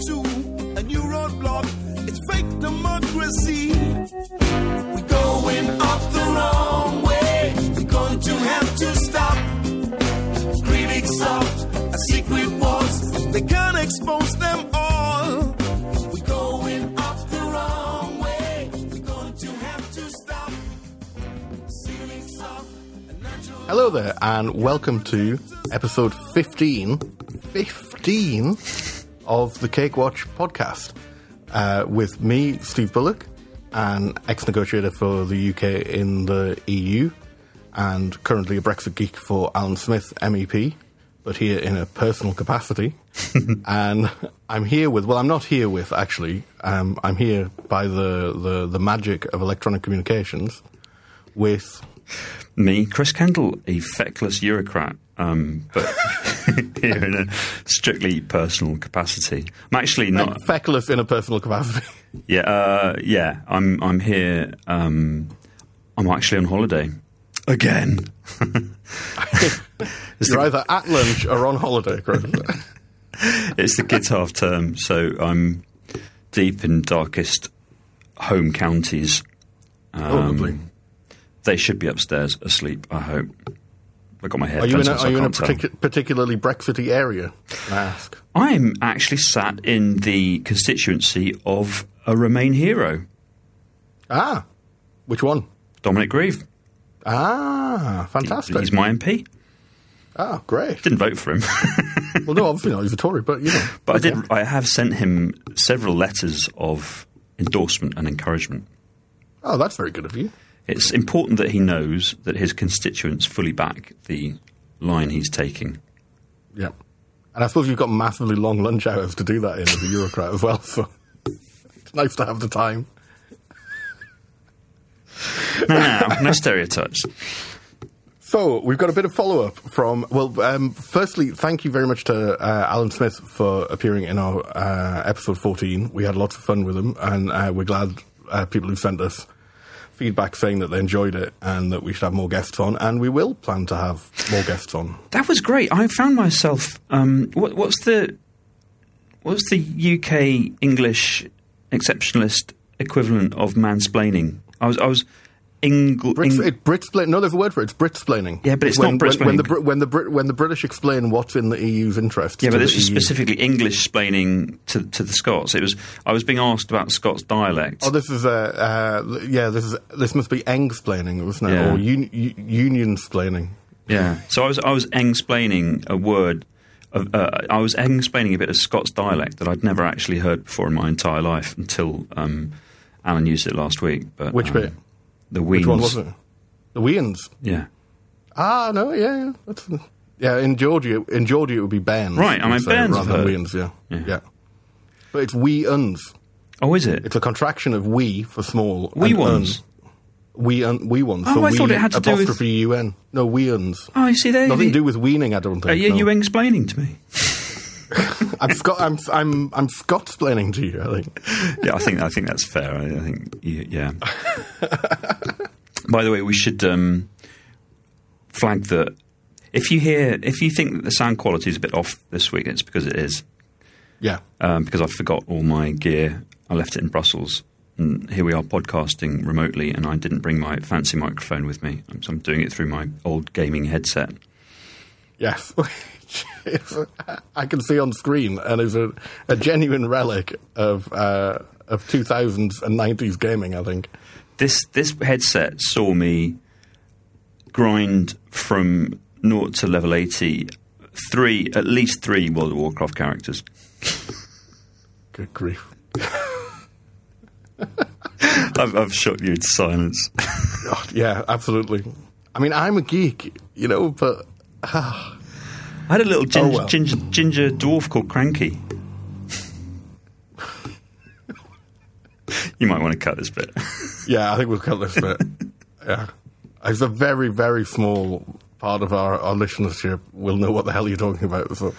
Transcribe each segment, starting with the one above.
to a new roadblock. It's fake democracy. We're going up the wrong way. We're going to have to stop. Critics of a secret wars. They can't expose them all. We're going up the wrong way. We're going to have to stop. Hello there, and welcome to episode 15, 15 of the Cake Watch podcast uh, with me, Steve Bullock, an ex negotiator for the UK in the EU, and currently a Brexit geek for Alyn Smith, MEP, but here in a personal capacity. and I'm here with, well, I'm not here with actually, um, I'm here by the, the, the magic of electronic communications with. Me, Chris Kendall, a feckless Eurocrat, um, but here in a strictly personal capacity. I'm actually not. Feckless in a personal capacity. Yeah, uh, yeah. I'm. I'm here. Um, I'm actually on holiday again. You're either at lunch or on holiday, it's the kids' half term, so I'm deep in darkest home counties. oh, lovely. They should be upstairs asleep. I hope. I got my Are headphones you in a, are you in a particularly Brexity area? I ask. I'm actually sat in the constituency of a Remain hero, Ah, which one? Dominic Grieve. Ah, fantastic. He's my MP. ah, great. Didn't vote for him, Well, no, obviously not. He's a Tory, but you know. but Okay. I did. I have sent him several letters of endorsement and encouragement. Oh, that's very good of you. It's important that he knows that his constituents fully back the line he's taking. Yeah. And I suppose you've got massively long lunch hours to do that in as a bureaucrat as well, so it's nice to have the time. No, no, no, stereotypes. So we've got a bit of follow up from. Well, um, firstly, thank you very much to uh, Alyn Smith for appearing in our uh, episode 14. We had lots of fun with him, and uh, we're glad uh, people who sent us feedback saying that they enjoyed it and that we should have more guests on, and we will plan to have more guests on. That was great. I found myself. Um, what, what's the what's the UK English exceptionalist equivalent of mansplaining? I was I was Ingl, Brit, it, Britsplain. No, there's a word for it. It's Britsplaining. Yeah, but it's when, not when, when the Britsplaining. When the Brit- when the Brit- when the British explain what's in the EU's interest. yeah, but this is EU. specifically English splaining to to the Scots. It was I was being asked about Scots dialect. Oh, this is uh, uh, yeah. This is this must be engsplaining, wasn't it? Yeah. Or un, u- union splaining. Yeah. So I was I was explaining a word. Uh, I was explaining a bit of Scots dialect that I'd never actually heard before in my entire life until um, Alyn used it last week. But Which um, bit? The Weens. Which one was it? The Weans. Yeah. Ah, no, yeah, yeah. That's yeah. In Geordie, in Geordie, it would be Bairns. Right, I mean, say, Bairns rather than. Weans. Yeah. Yeah. yeah, But it's we uns. Oh, is it? It's a contraction of we for small. And ones. Un. We un, we ones. Oh, so I we thought it had to do with- apostrophe un. No, we uns. Oh, you see there. Nothing to do with weaning. I don't Are think. you, no. you explaining to me? I'm Scot. I'm I'm I'm Scotsplaining to you. I think. yeah, I think I think that's fair. I, I think yeah. By the way, we should um, flag that if you hear if you think that the sound quality is a bit off this week, it's because it is. Yeah. um, because I forgot all my gear. I left it in Brussels. And here we are podcasting remotely, and I didn't bring my fancy microphone with me. So I'm doing it through my old gaming headset. Yes. I can see on screen, and is a, a genuine relic of uh, of 2000s and 90s gaming. I think. This this headset saw me grind from naught to level eighty, three at least three World of Warcraft characters. Good grief. I've, I've shot you into silence. God, yeah, absolutely. I mean, I'm a geek, you know, but I had a little ginger, Oh, well. ginger, ginger dwarf called Cranky. you might want to cut this bit. yeah, I think we'll cut this bit. yeah, it's a very, very small part of our, our listenership will know what the hell you're talking about. So,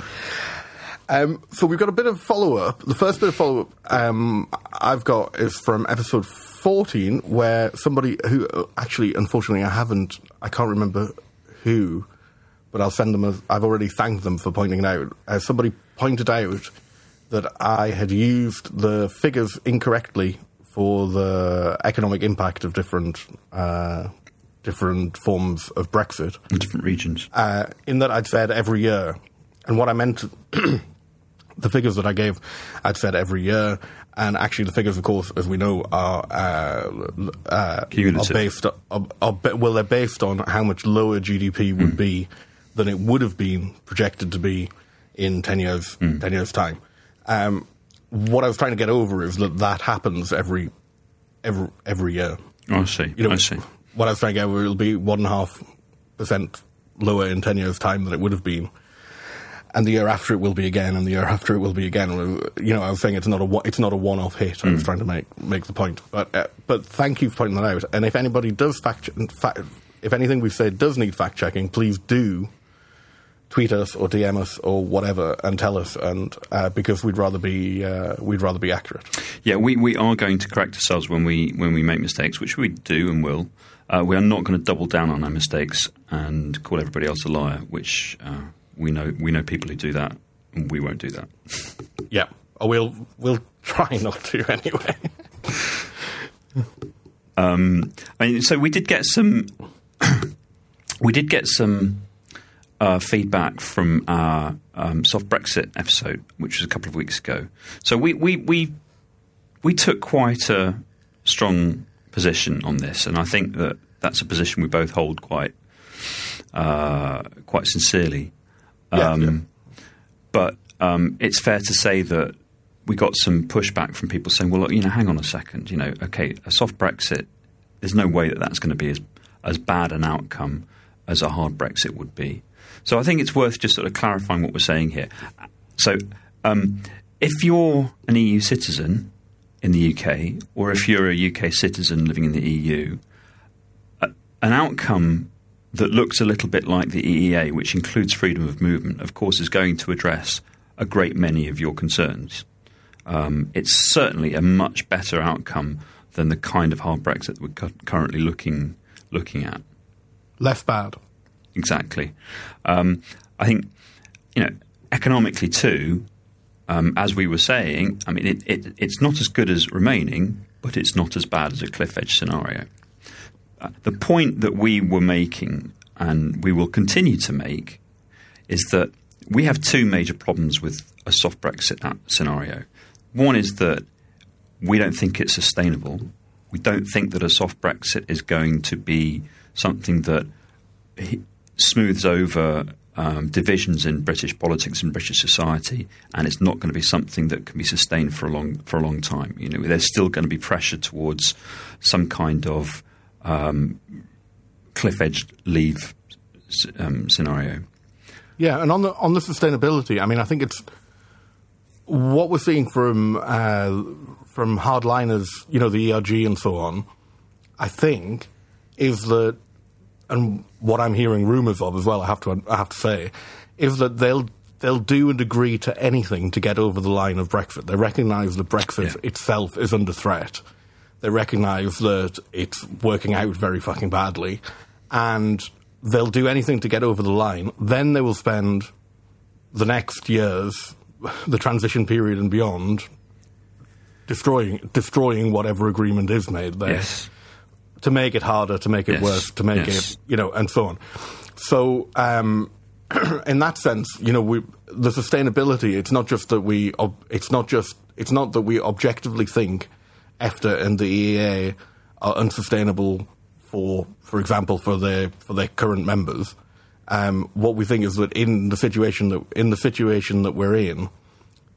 um, so we've got a bit of follow up. The first bit of follow up um, I've got is from episode 14, where somebody who uh, actually, unfortunately, I haven't, I can't remember who, but I'll send them. A, I've already thanked them for pointing it out. Uh, somebody pointed out that I had used the figures incorrectly for the economic impact of different uh, different forms of Brexit. in different regions. Uh, in that I'd said every year, and what I meant, the figures that I gave, I'd said every year, and actually the figures, of course, as we know, are uh, uh, are based are, are, well, they're based on how much lower GDP would be than it would have been projected to be in ten years ten years time. Um, what I was trying to get over is that that happens every every every year. Oh, I see. You know, I see. what I was trying to get over, it'll be one and a half percent lower in ten years' time than it would have been, and the year after it will be again, and the year after it will be again. You know, I was saying it's not a one- it's not a one-off hit. I was trying to make make the point, but uh, but thank you for pointing that out. And if anybody does fact, fact if anything we've said does need fact checking, please do tweet us or DM us or whatever and tell us, and uh, because we'd rather be uh, we'd rather be accurate. Yeah, we, we are going to correct ourselves when we when we make mistakes, which we do and will. Uh, we are not going to double down on our mistakes and call everybody else a liar, which uh, we know we know people who do that, and we won't do that. Yeah, or we'll we'll try not to anyway. Um, I mean, so we did get some we did get some uh, feedback from our um, soft Brexit episode, which was a couple of weeks ago. So we we we we took quite a strong position on this, and I think that that's a position we both hold quite uh, quite sincerely. Yeah, Um, yeah. But um, it's fair to say that we got some pushback from people saying, "Well, look, you know, hang on a second. You know, okay, a soft Brexit. There's no way that that's going to be as as bad an outcome as a hard Brexit would be." So I think it's worth just sort of clarifying what we're saying here. So, um, if you're an EU citizen in the UK, or if you're a UK citizen living in the EU, an outcome that looks a little bit like the EEA, which includes freedom of movement, of course, is going to address a great many of your concerns. Um, it's certainly a much better outcome than the kind of hard Brexit that we're cu- currently looking looking at. Less bad. Exactly. Um, I think, you know, economically too, um, as we were saying, I mean, it, it, it's not as good as remaining, but it's not as bad as a cliff edge scenario. Uh, the point that we were making, and we will continue to make, is that we have two major problems with a soft Brexit scenario. One is that we don't think it's sustainable. We don't think that a soft Brexit is going to be something that smooths over um, divisions in British politics and British society, and it's not going to be something that can be sustained for a long for a long time. You know, there's still going to be pressure towards some kind of um, cliff edge leave um, scenario. Yeah, and on the on the sustainability, I mean, I think it's what we're seeing from uh, from hardliners, you know, the ERG and so on. I think is that, and what I'm hearing rumours of as well. I have to I have to say, is that they'll they'll do and agree to anything to get over the line of Brexit. They recognise that Brexit Yeah. itself is under threat. They recognise that it's working out very fucking badly, and they'll do anything to get over the line. Then they will spend the next years, the transition period and beyond, destroying destroying whatever agreement is made there Yes. To make it harder, to make it Yes. worse, to make Yes. it you know, and so on. So, um, in that sense, you know, we, the sustainability. It's not just that we. Ob- it's not just. It's not that we objectively think EFTA and the EEA are unsustainable for, for example, for their for their current members. Um, what we think is that in the situation that in the situation that we're in,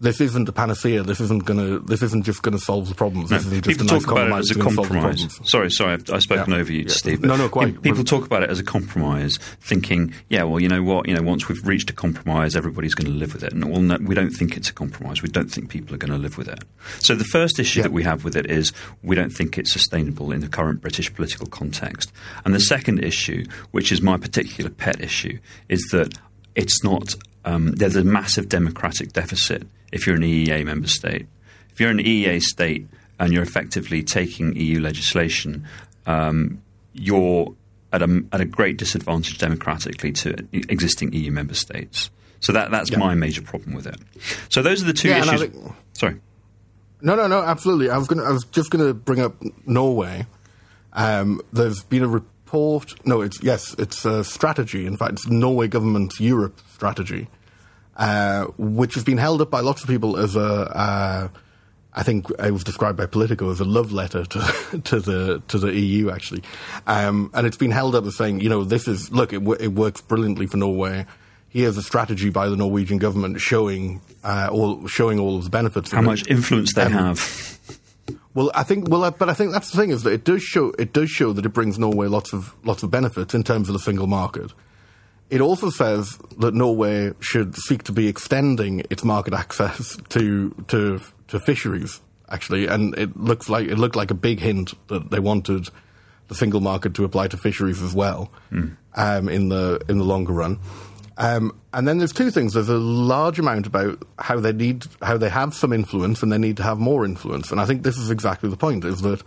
this isn't a panacea. This isn't gonna. This isn't just gonna solve the problems. Just people nice talk about it compromise as a that's gonna solve the compromise. Sorry, sorry, I've, I've spoken Yeah. over you, Yeah. Steve. No, no, quite. People talk about it as a compromise, thinking, yeah, well, you know what, you know, once we've reached a compromise, everybody's going to live with it. And well, no, we don't think it's a compromise. We don't think people are going to live with it. So the first issue Yeah. that we have with it is we don't think it's sustainable in the current British political context. And the second issue, which is my particular pet issue, is that it's not. Um, there's a massive democratic deficit if you're an EEA member state. If you're an EEA state and you're effectively taking EU legislation, um, you're at a, at a great disadvantage democratically to existing EU member states. So that that's my major problem with it. So those are the two Yeah, issues. think- Sorry. No, no, no, absolutely. I was gonna, I was just going to bring up Norway. Um, there's been a report. No, it's yes, it's a strategy. In fact, it's Norway government's Europe strategy, uh, which has been held up by lots of people as a. Uh, I think it was described by Politico as a love letter to to the to the EU actually, um, and it's been held up as saying, you know, this is look, it, w- it works brilliantly for Norway. Here's a strategy by the Norwegian government showing uh, all showing all of the benefits. How of it. much influence Um, they have. Well, I think well, but I think that's the thing is that it does show it does show that it brings Norway lots of lots of benefits in terms of the single market. It also says that Norway should seek to be extending its market access to to to fisheries actually, and it looks like it looked like a big hint that they wanted the single market to apply to fisheries as well um, in the in the longer run. Um, and then there's two things. There's a large amount about how they need, how they have some influence, and they need to have more influence. And I think this is exactly the point: is that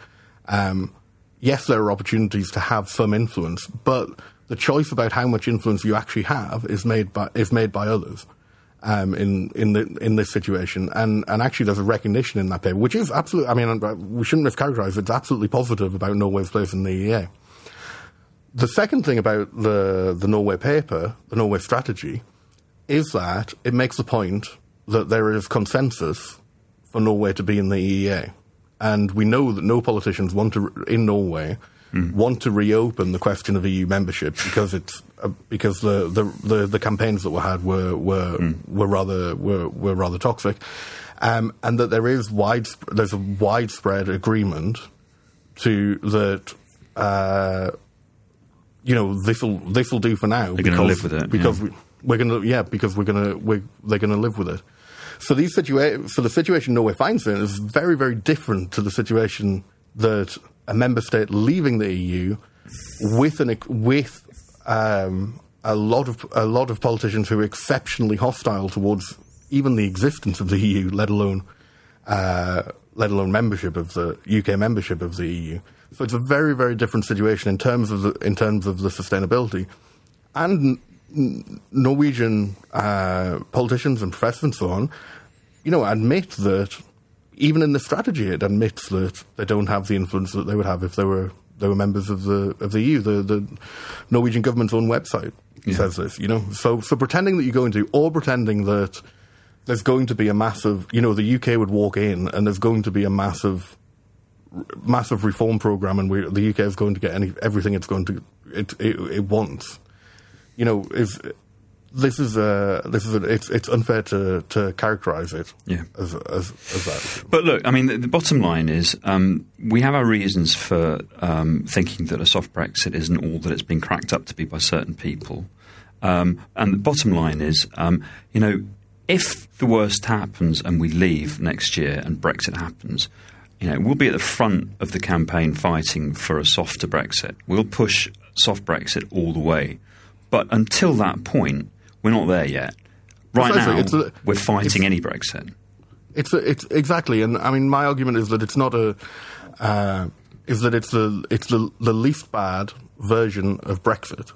um, yes, there are opportunities to have some influence, but the choice about how much influence you actually have is made by is made by others. Um, in in the in this situation, and and actually, there's a recognition in that paper, which is absolutely. I mean, we shouldn't mischaracterize. It's absolutely positive about Norway's place in the EEA. The second thing about the, the Norway paper, the Norway strategy, is that it makes the point that there is consensus for Norway to be in the EEA. And we know that no politicians want to, in Norway, want to reopen the question of EU membership because it's uh, because the, the, the, the campaigns that were had were were, were rather were, were rather toxic, um, and that there is wide there's a widespread agreement to that. Uh, you know this will this will do for now. They're gonna because- live with it, because yeah. we, we're going to yeah because we're going to we're, they're going to live with it. So these situa- so the situation Norway finds in is very very different to the situation that a member state leaving the EU with an with um, a lot of a lot of politicians who are exceptionally hostile towards even the existence of the EU, let alone uh, let alone membership of the UK membership of the EU. So it's a very, very different situation in terms of the in terms of the sustainability, and Norwegian uh, politicians and professors and so on, you know, admit that even in the strategy, it admits that they don't have the influence that they would have if they were they were members of the of the EU. The the Norwegian government's own website says this. You know, so so pretending that you're going to, or pretending that there's going to be a massive, you know, the UK would walk in and there's going to be a massive, massive reform program, and we, the UK is going to get any everything it's going to it it, it wants. You know, is this is a this is a, it's it's unfair to to characterize it Yeah. as as as that. But look, I mean, the, the bottom line is um, we have our reasons for um, thinking that a soft Brexit isn't all that it's been cracked up to be by certain people. Um, and the bottom line is, um, you know, if the worst happens and we leave next year and Brexit happens, you know, we'll be at the front of the campaign fighting for a softer Brexit. We'll push soft Brexit all the way. But until that point, we're not there yet. Right Precisely, now, a- we're fighting any Brexit. It's a, it's exactly, and I mean, my argument is that it's not a uh, is that it's the it's the the least bad version of Brexit,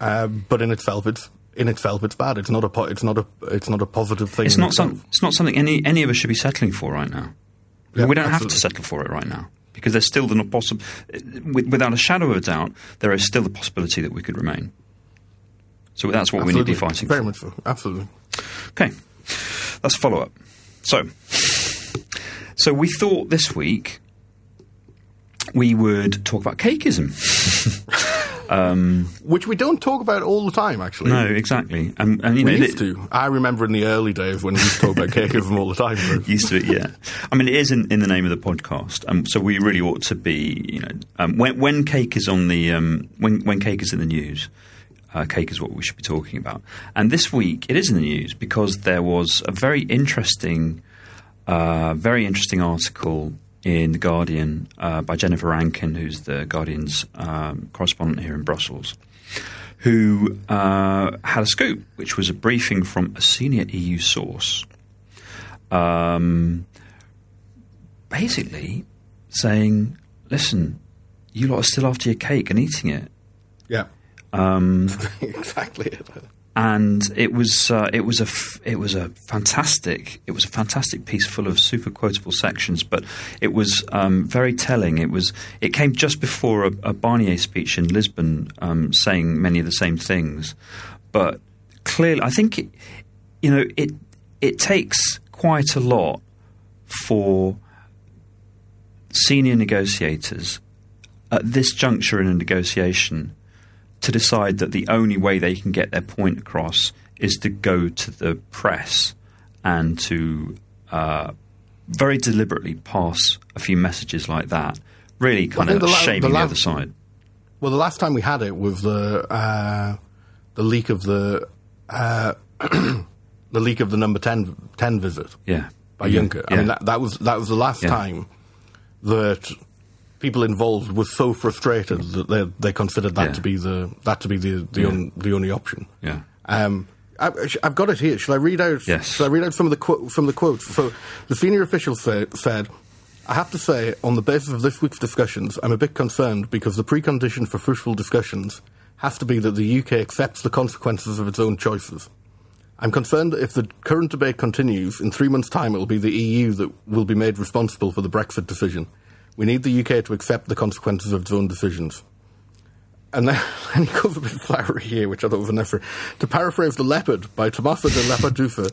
uh, but in itself, it's in itself it's bad. It's not a po- it's not a it's not a positive thing. It's not some, It's not something any any of us should be settling for right now. Yeah, we don't have to settle for it right now because there's still the not possible. Without a shadow of a doubt, there is still the possibility that we could remain. So that's what we need to be Absolutely. fighting Very for. much so. Absolutely. Okay, that's follow up. So, so we thought this week we would talk about cakeism. Which we don't talk about all the time, actually. no, exactly, and, and you know, We it- used to. I remember in the early days when we used to talk about cakeism all the time. But used to it, yeah. I mean, it is in, in the name of the podcast, um, so we really ought to be, you know, um, when when cake is on the um, when when cake is in the news, uh, cake is what we should be talking about. And this week, it is in the news because there was a very interesting, uh, very interesting article in the Guardian uh, by Jennifer Rankin, who's the Guardian's um, correspondent here in Brussels who uh, had a scoop, which was a briefing from a senior EU source, um, basically saying, "Listen, you lot are still after your cake and eating it." yeah, Um, exactly. it. and it was uh, it was a f- it was a fantastic it was a fantastic piece full of super quotable sections, but it was um, very telling. It was it came just before a, a Barnier speech in Lisbon, um, saying many of the same things, but clearly, I think it, you know it it takes quite a lot for senior negotiators at this juncture in a negotiation to decide that the only way they can get their point across is to go to the press and to uh, very deliberately pass a few messages like that, really kind I of the la- shaming the the, other side. Well, the last time we had it was the uh, the leak of the uh, the leak of the number 10, 10 visit Yeah, by yeah. Juncker. I yeah. mean, that, that was that was the last Yeah. time that people involved were so frustrated that they they considered that Yeah. to be the that to be the the, Yeah. on, the only option. yeah. Um, I, I've got it here. Shall I read out? Yes. Shall I read out some of the qu- from the quotes? So, the senior official say, said, "I have to say, on the basis of this week's discussions, I'm a bit concerned because the precondition for fruitful discussions has to be that the UK accepts the consequences of its own choices. I'm concerned that if the current debate continues, in three months' time, it will be the EU that will be made responsible for the Brexit decision. We need the UK to accept the consequences of its own decisions." And then, and he goes a bit flowery here, which I thought was unnecessary. To paraphrase The Leopard by Tomasi di Lampedusa,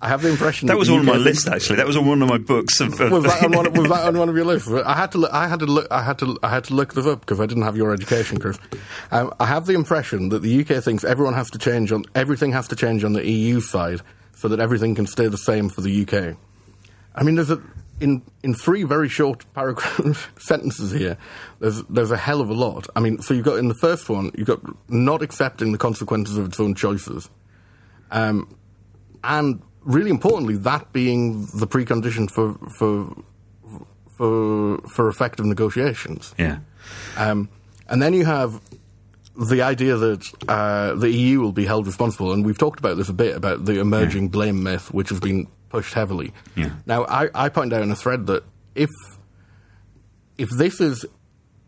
I have the impression That that was on my list, actually. That was on one of my books. Of, of was that on one? Was that on one of your lists? I had to. Look, I had to. Look, I had to. I had to look this up because I didn't have your education, Chris. Um, I have the impression that the UK thinks everyone has to change on everything has to change on the EU side so that everything can stay the same for the UK. I mean, there's a in in three very short paragraph sentences here. There's there's a hell of a lot. I mean, so you've got in the first one, you've got not accepting the consequences of its own choices, um, and really importantly, that being the precondition for for for for effective negotiations. yeah, Um, and then you have the idea that uh, the EU will be held responsible, and we've talked about this a bit about the emerging blame myth, which has been pushed heavily. Yeah. Now, I, I point out in a thread that if if this is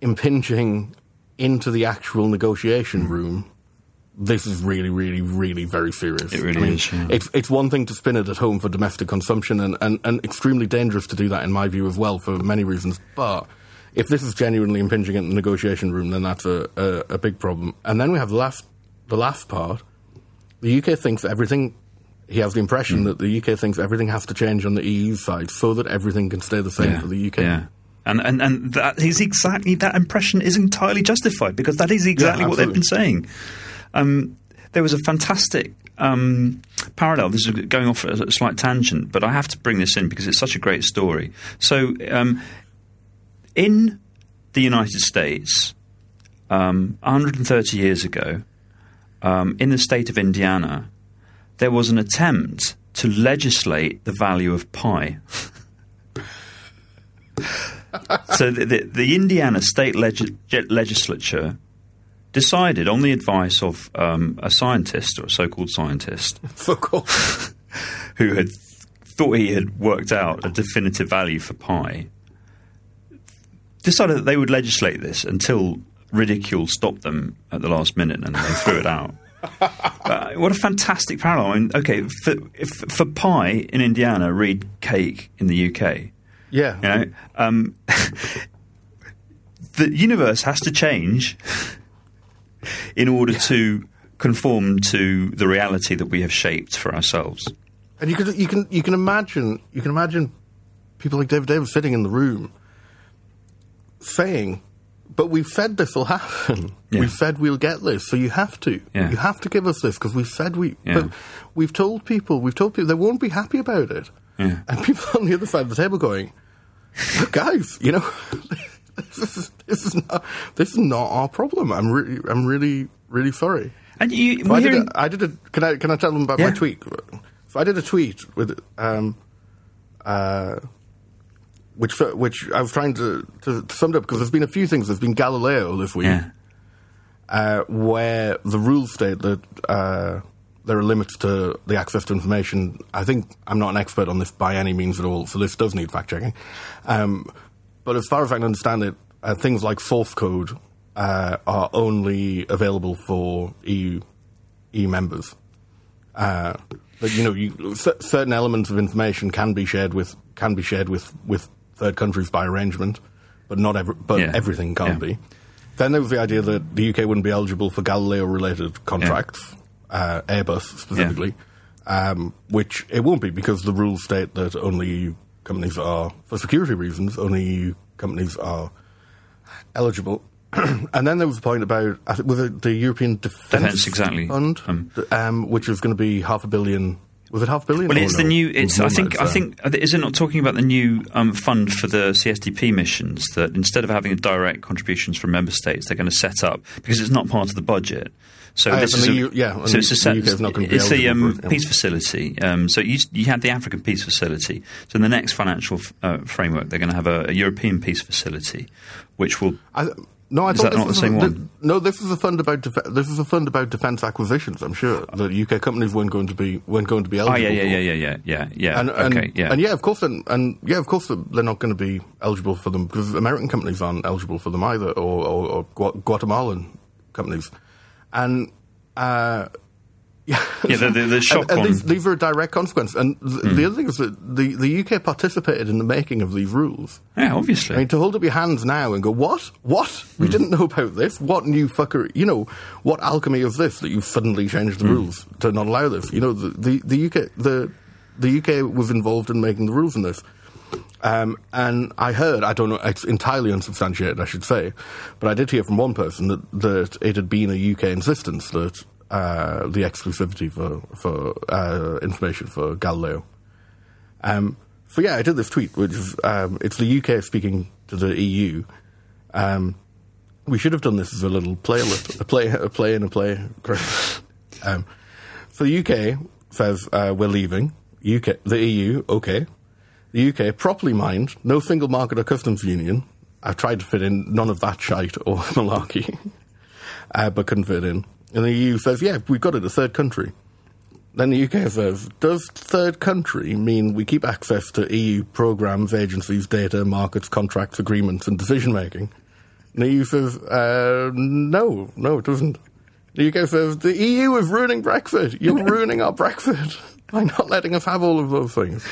impinging into the actual negotiation mm. room, this is really, really, really very serious. It really I mean, is, yeah. It's it's one thing to spin it at home for domestic consumption, and, and, and extremely dangerous to do that, in my view, as well, for many reasons. But if this is genuinely impinging in the negotiation room, then that's a, a, a big problem. And then we have the last the last part. The UK thinks everything. He has the impression that the UK thinks everything has to change on the EU side so that everything can stay the same yeah, for the UK. Yeah. And, and, and that is exactly that impression is entirely justified because that is exactly what they've been saying. Um, there was a fantastic um, parallel. This is going off a slight tangent, but I have to bring this in because it's such a great story. So, um, in the United States, um, 130 years ago, um, in the state of Indiana, there was an attempt to legislate the value of pi. so the, the, the Indiana state leg- legislature decided, on the advice of um, a scientist or a so-called scientist, who had thought he had worked out a definitive value for pi, decided that they would legislate this until ridicule stopped them at the last minute and they threw it out. Uh, what a fantastic parallel! I mean, okay, for, if, for pie in Indiana, read cake in the UK. Yeah. You know, um, the universe has to change in order to conform to the reality that we have shaped for ourselves. And you can you can you can imagine you can imagine people like David Davis sitting in the room saying, "But we've said this will happen. Yeah. We've said we'll get this, so you have to. Yeah. You have to give us this because we've said we. Yeah. But we've told people. We've told people they won't be happy about it. And people on the other side of the table going, "Look, guys, you know." This is, this is not this is not our problem. I'm really I'm really really sorry. And you, So I did, hearing, a, I did a. Can I can I tell them about my tweet? So I did a tweet with um, uh, which which I was trying to, to sum it up because there's been a few things. There's been Galileo this week, yeah, uh, where the rules state that uh, there are limits to the access to information. I think I'm not an expert on this by any means at all, so this does need fact checking. Um, but as far as I can understand it, uh, things like source code uh, are only available for EU EU members. Uh, that you know, you, certain elements of information can be shared with can be shared with, with third countries by arrangement, but not every, but Yeah. everything can't Yeah. be. Then there was the idea that the UK wouldn't be eligible for Galileo-related contracts, uh, Airbus specifically, um, which it won't be because the rules state that only EU companies are, for security reasons, only EU companies are eligible. and then there was a point about I was it the European Defence, Defence, exactly. Fund, Um, um, which is going to be half a billion. Was it half a billion? Well, it's the new. It's. I think. I think. uh, Is it not talking about the new um, fund for the CSDP missions? That instead of having direct contributions from member states, they're going to set up because it's not part of the budget. So Uh, this is a, yeah, so it's a the set, UK is not gonna be it's the um, for yeah. peace facility. Um, so you you had the African peace facility. So in the next financial f- uh, framework, they're going to have a, a European peace facility, which will. I, no, I Is that not the same a, one? no, this is a fund about def- this is a fund about defence acquisitions. I'm sure that UK companies weren't going to be weren't going to be Oh eligible. yeah, yeah, for. yeah, yeah, yeah, yeah, yeah. And, and, okay, yeah. and yeah, of course, then, and yeah, of course, they're not going to be eligible for them because American companies aren't eligible for them either, or, or, or Gua- Guatemalan companies, and uh, yeah, Yeah, the- the- the shock and, Hmm. these, these are a direct consequence. And th- the other thing is that the, the UK participated in the making of these rules. yeah, obviously. I mean, to hold up your hands now and go, what? What? We didn't know about this. What new fucker? You know, what alchemy is this that you've suddenly changed the rules to not allow this? You know, the, the, the UK the the UK was involved in making the rules in this. Um, and I heard, I don't know, it's entirely unsubstantiated, I should say, but I did hear from one person that, that it had been a UK insistence that uh, the exclusivity for, for uh, information for Galileo. Um, so yeah, I did this tweet, which is um, it's the UK speaking to the EU. Um, we should have done this as a little playlet, a play, a play, and a play. um, so the UK says uh, we're leaving. UK, the EU, okay. The UK properly mined, no single market or customs union. I've tried to fit in none of that shite or malarkey, uh, but couldn't fit in. And the EU says, yeah, we've got it, a third country. Then the UK says, does third country mean we keep access to EU programs, agencies, data, markets, contracts, agreements, and decision making? And the EU says, uh, no, no, it doesn't. The UK says, the EU is ruining Brexit. You're ruining our Brexit by not letting us have all of those things.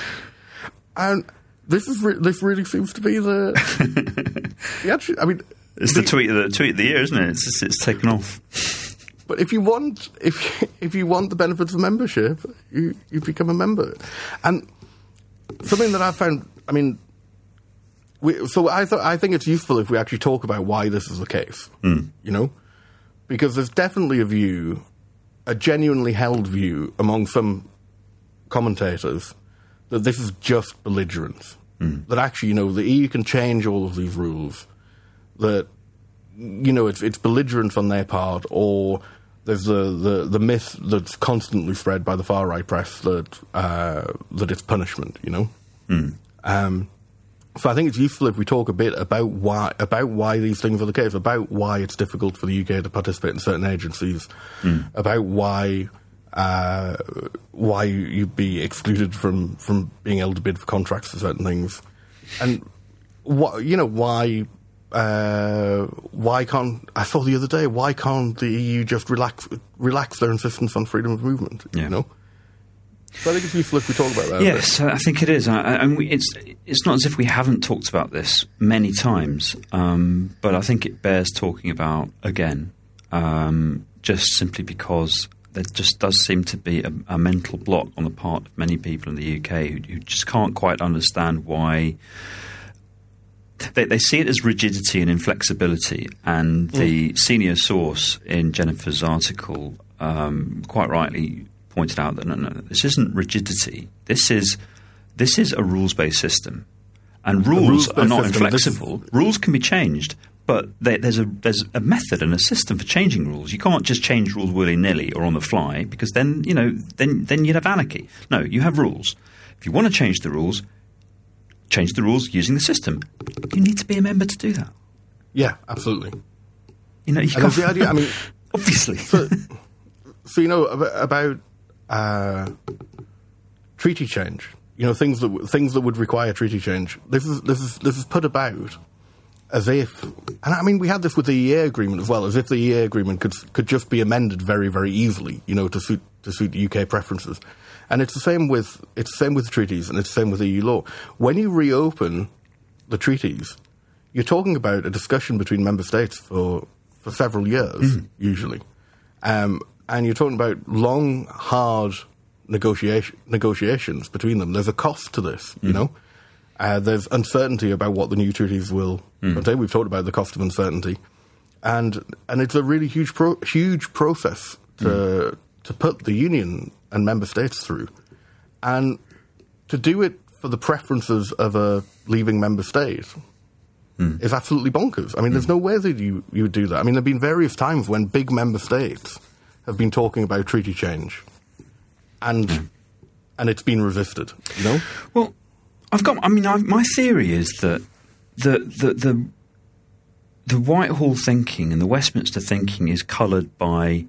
And this is re- this really seems to be the, the actually, I mean, It's the tweet of the tweet of the year, isn't it? It's it's taken off. But if you want, if if you want the benefits of membership, you you become a member. And something that I found, I mean, we, so I thought I think it's useful if we actually talk about why this is the case. Hmm. You know, because there's definitely a view, a genuinely held view among some commentators that this is just belligerence. Hmm. That actually, you know, the EU can change all of these rules. That you know, it's it's belligerence on their part, or there's the, the, the myth that's constantly spread by the far right press that uh, that it's punishment. You know, um, so I think it's useful if we talk a bit about why about why these things are the case, about why it's difficult for the UK to participate in certain agencies, about why. Uh, why you'd be excluded from, from being able to bid for contracts for certain things, and what you know why uh, why can't I saw the other day why can't the EU just relax relax their insistence on freedom of movement? Yeah. You know, so I think it's useful if we talk about that. Yes, I think it is. I- I- And we, it's it's not as if we haven't talked about this many times, um, but I think it bears talking about again, um, just simply because there just does seem to be a, a mental block on the part of many people in the UK who, who just can't quite understand why. They, they see it as rigidity and inflexibility, and the senior source in Jennifer's article um, quite rightly pointed out that no, no, this isn't rigidity. This is this is a rules based system, and rules rules-based are not system, inflexible. Rules can be changed, but they, there's a there's a method and a system for changing rules. You can't just change rules willy nilly or on the fly because then you know then then you'd have anarchy. No, you have rules. If you want to change the rules, change the rules using the system. You need to be a member to do that. yeah, absolutely. You know, you And can't, the idea. I mean, obviously. so, so you know about, about uh, treaty change. You know things that things that would require treaty change. This is this is this is put about as if, and I mean we had this with the EA agreement as well, as if the EA agreement could could just be amended very very easily. You know to suit to suit UK preferences. And it's the same with it's the same with treaties, and it's the same with EU law. When you reopen the treaties, you're talking about a discussion between member states for for several years, usually, um, and you're talking about long, hard negotiation, negotiations between them. There's a cost to this, you know. Uh, there's uncertainty about what the new treaties will contain. We've talked about the cost of uncertainty, and and it's a really huge pro- huge process to to put the union and member states through, and to do it for the preferences of a leaving member state hmm. is absolutely bonkers. I mean, there's hmm. no way that you, you would do that. I mean, there have been various times when big member states have been talking about treaty change, and hmm. and it's been resisted. You know, Well, I've got. I mean, i my theory is that the the the the Whitehall thinking and the Westminster thinking is coloured by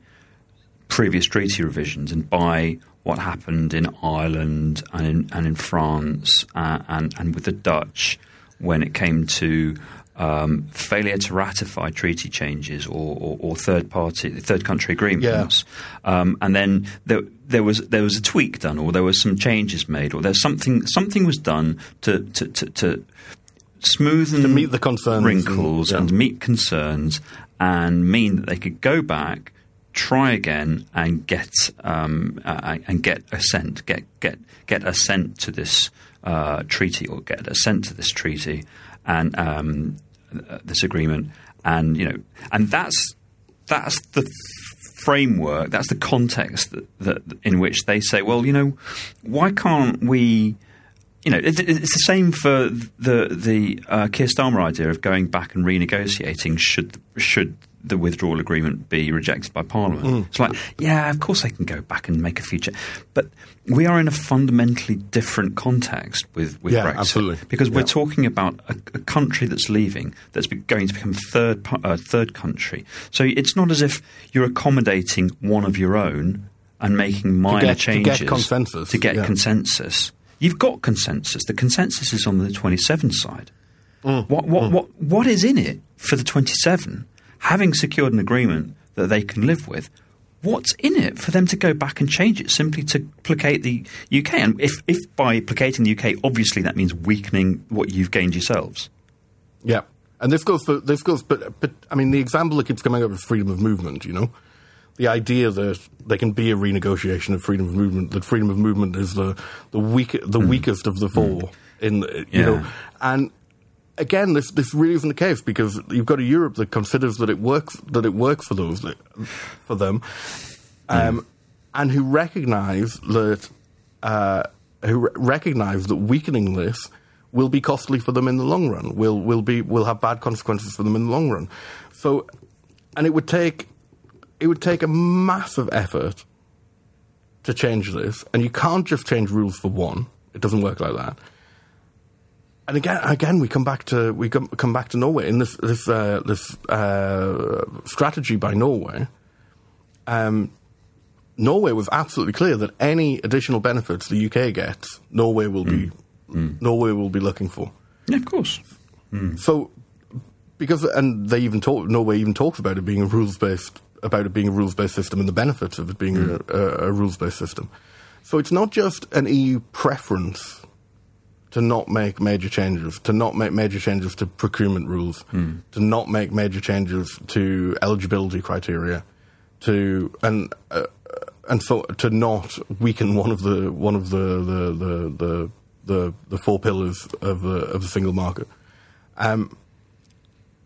previous treaty revisions and by what happened in Ireland and in, and in France uh, and and with the Dutch when it came to um, failure to ratify treaty changes or, or, or third party third country agreements, um, and then there, there was there was a tweak done or there was some changes made or there's something something was done to to, to, to smoothen To meet the concerns and- wrinkles yeah. and meet concerns and mean that they could go back, try again, and get um, uh, and get assent, get get get assent to this uh, treaty or get assent to this treaty and um, this agreement, and you know, and that's that's the framework, that's the context that, that in which they say, well, you know, why can't we? You know, it's the same for the the uh, Keir Starmer idea of going back and renegotiating should should the withdrawal agreement be rejected by Parliament. It's like, yeah, of course they can go back and make a future, but we are in a fundamentally different context with with Yeah, Brexit absolutely. because we're talking about a, a country that's leaving, that's going to become third uh, third country. So it's not as if you're accommodating one of your own and making minor get- to get consensus, To get yeah. consensus, you've got consensus. The consensus is on the 27 side. Mm, What what what what is in it for the 27? Having secured an agreement that they can live with. What's in it for them to go back and change it simply to placate the UK? And if, if by placating the UK, obviously that means weakening what you've gained yourselves. Yeah, and this goes for this goes, but but I mean, the example that keeps coming up is freedom of movement. You know, the idea that there can be a renegotiation of freedom of movement. That freedom of movement is the the weak the hmm. weakest of the hmm. four. In the, you Yeah. know, and again, this this really isn't the case because you've got a Europe that considers that it works that it works for those that, for them, um, and who recognise that uh, who re- recognise that weakening this will be costly for them in the long run. Will will be will have bad consequences for them in the long run. So, and it would take it would take a massive effort to change this, and you can't just change rules for one. It doesn't work like that. And again, again, we come back to we come, come back to Norway in this this uh, this uh, strategy by Norway. Um, Norway was absolutely clear that any additional benefits the UK gets, Norway will be Norway will be looking for. Yeah, of course. So, because and they even talk, Norway even talks about it being a rules based about it being a rules based system and the benefits of it being a, a, a rules based system. So it's not just an EU preference to not make major changes, to not make major changes to procurement rules, to not make major changes to eligibility criteria, to and uh, and so to not weaken one of the one of the the the the, the, the four pillars of the of the single market. Um,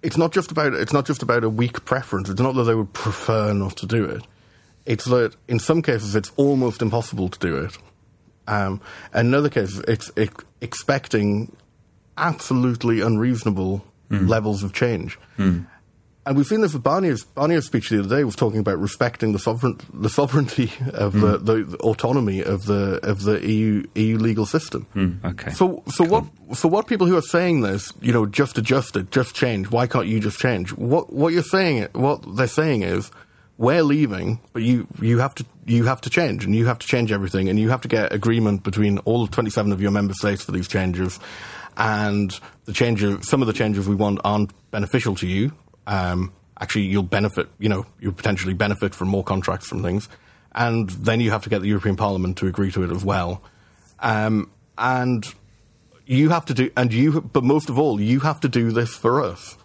it's not just about it's not just about a weak preference. It's not that they would prefer not to do it. It's that in some cases it's almost impossible to do it. Um, in other cases, it's ex- expecting absolutely unreasonable hmm. levels of change. Hmm. And we've seen this with Barnier's, Barnier's speech the other day was talking about respecting the sovereign, the sovereignty of the, hmm. the, the autonomy of the of the EU EU legal system. okay. So so what so what people who are saying this, you know, just adjust it, just change. Why can't you just change? What what you're saying, what they're saying is, we're leaving, but you you have to you have to change, and you have to change everything, and you have to get agreement between all 27 of your member states for these changes, and the changes, some of the changes we want aren't beneficial to you. Um, actually, you'll benefit, you know, you'll potentially benefit from more contracts from things. and then you have to get the European Parliament to agree to it as well. Um, and you have to do, and you, but most of all, you have to do this for us.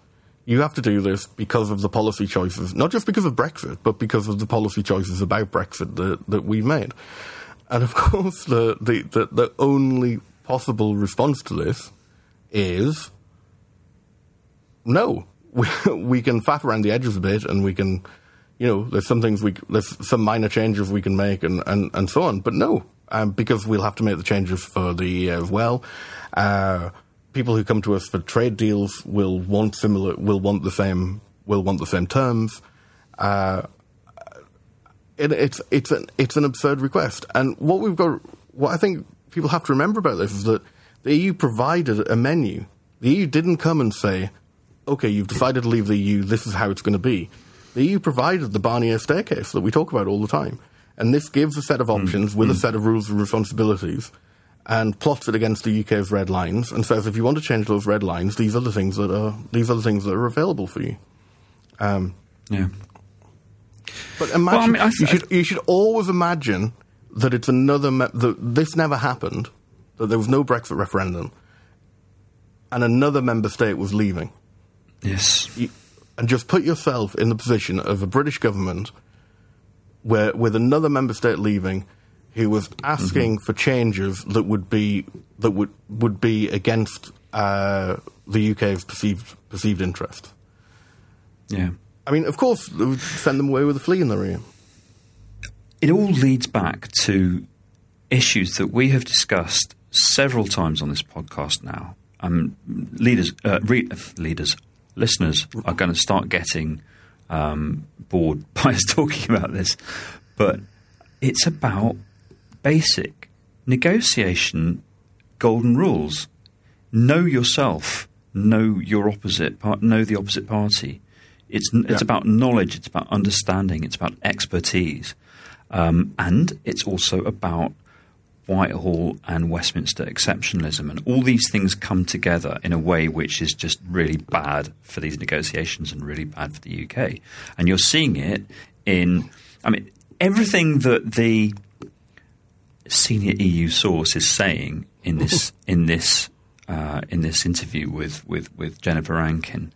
You have to do this because of the policy choices, not just because of Brexit, but because of the policy choices about Brexit that, that we've made. And of course, the, the, the, the only possible response to this is no. We, we can faff around the edges a bit and we can, you know, there's some things we, there's some minor changes we can make and, and, and so on. But no, um, because we'll have to make the changes for the EEA as well. Uh, people who come to us for trade deals will want similar, will want the same, will want the same terms. Uh, it, it's it's an it's an absurd request, and what we've got, what I think people have to remember about this is that the EU provided a menu. The EU didn't come and say, "Okay, you've decided to leave the EU. This is how it's going to be." The EU provided the Barnier staircase that we talk about all the time, and this gives a set of options with a set of rules and responsibilities, and plots it against the UK's red lines, and says if you want to change those red lines, these are the things that are these are the things that are available for you. Um, Yeah. but imagine Well, I mean, I- you should you should always imagine that it's another me- that this never happened, that there was no Brexit referendum, and another member state was leaving. Yes. You, and just put yourself in the position of a British government where with another member state leaving who was asking Mm-hmm. for changes that would be that would would be against uh, the UK's perceived perceived interest. Yeah. I mean, of course, would send them away with a flea in their ear. It all leads back to issues that we have discussed several times on this podcast now. Um, leaders, uh, re- leaders, listeners are going to start getting um, bored by us talking about this, but it's about basic negotiation golden rules. Know yourself. Know your opposite. Part, know the opposite party. It's it's Yeah. about knowledge. It's about understanding. It's about expertise, um, and it's also about Whitehall and Westminster exceptionalism, and all these things come together in a way which is just really bad for these negotiations and really bad for the UK. And you're seeing it in, I mean, everything that the senior EU source is saying in this in this uh, in this interview with with with Jennifer Rankin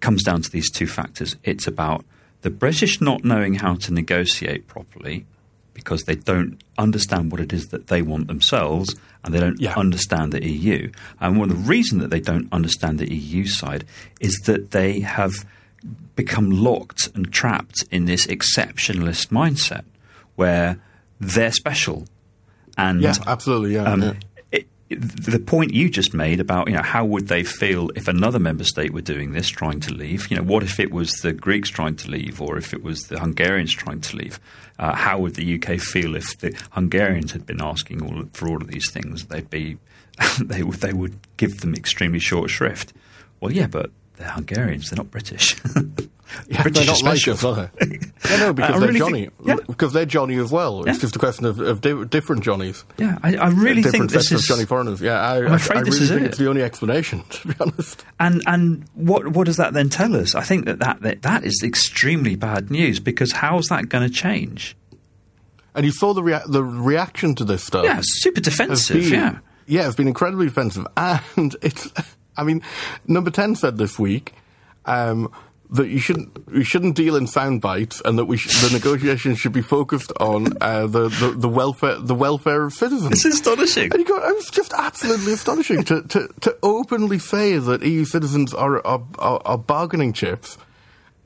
comes down to these two factors. It's about the British not knowing how to negotiate properly because they don't understand what it is that they want themselves and they don't Yeah. understand the EU. And one of the reasons that they don't understand the EU side is that they have become locked and trapped in this exceptionalist mindset where they're special. And Yeah, absolutely. Yeah, um, yeah. it, the point you just made about you know how would they feel if another member state were doing this, trying to leave? You know, what if it was the Greeks trying to leave, or if it was the Hungarians trying to leave? Uh, how would the UK feel if the Hungarians had been asking all for all of these things? They'd be they would they would give them extremely short shrift. Well, yeah, but they're Hungarians; they're not British. Yeah, British they're are not like special. us, are they? yeah, no, because I they're really Johnny. think- yeah. Because they're Johnny as well. It's Yeah. just a question of, of di- different Johnnies. Yeah, I, I really different think this is of Johnny foreigners. Yeah, I, I'm afraid I, I this really is think it. it's the only explanation, to be honest. And and what what does that then tell us? I think that that, that, that is extremely bad news because how's that going to change? And you saw the rea- the reaction to this stuff. Yeah, super defensive. been, yeah, yeah, it's been incredibly defensive, And it's, I mean, number 10 said this week um, that you shouldn't, you shouldn't deal in sound bites and that we sh- the negotiations should be focused on uh, the, the, the, welfare, the welfare of citizens. it's astonishing. And you go, it was just absolutely astonishing to, to, to openly say that EU citizens are, are, are, are bargaining chips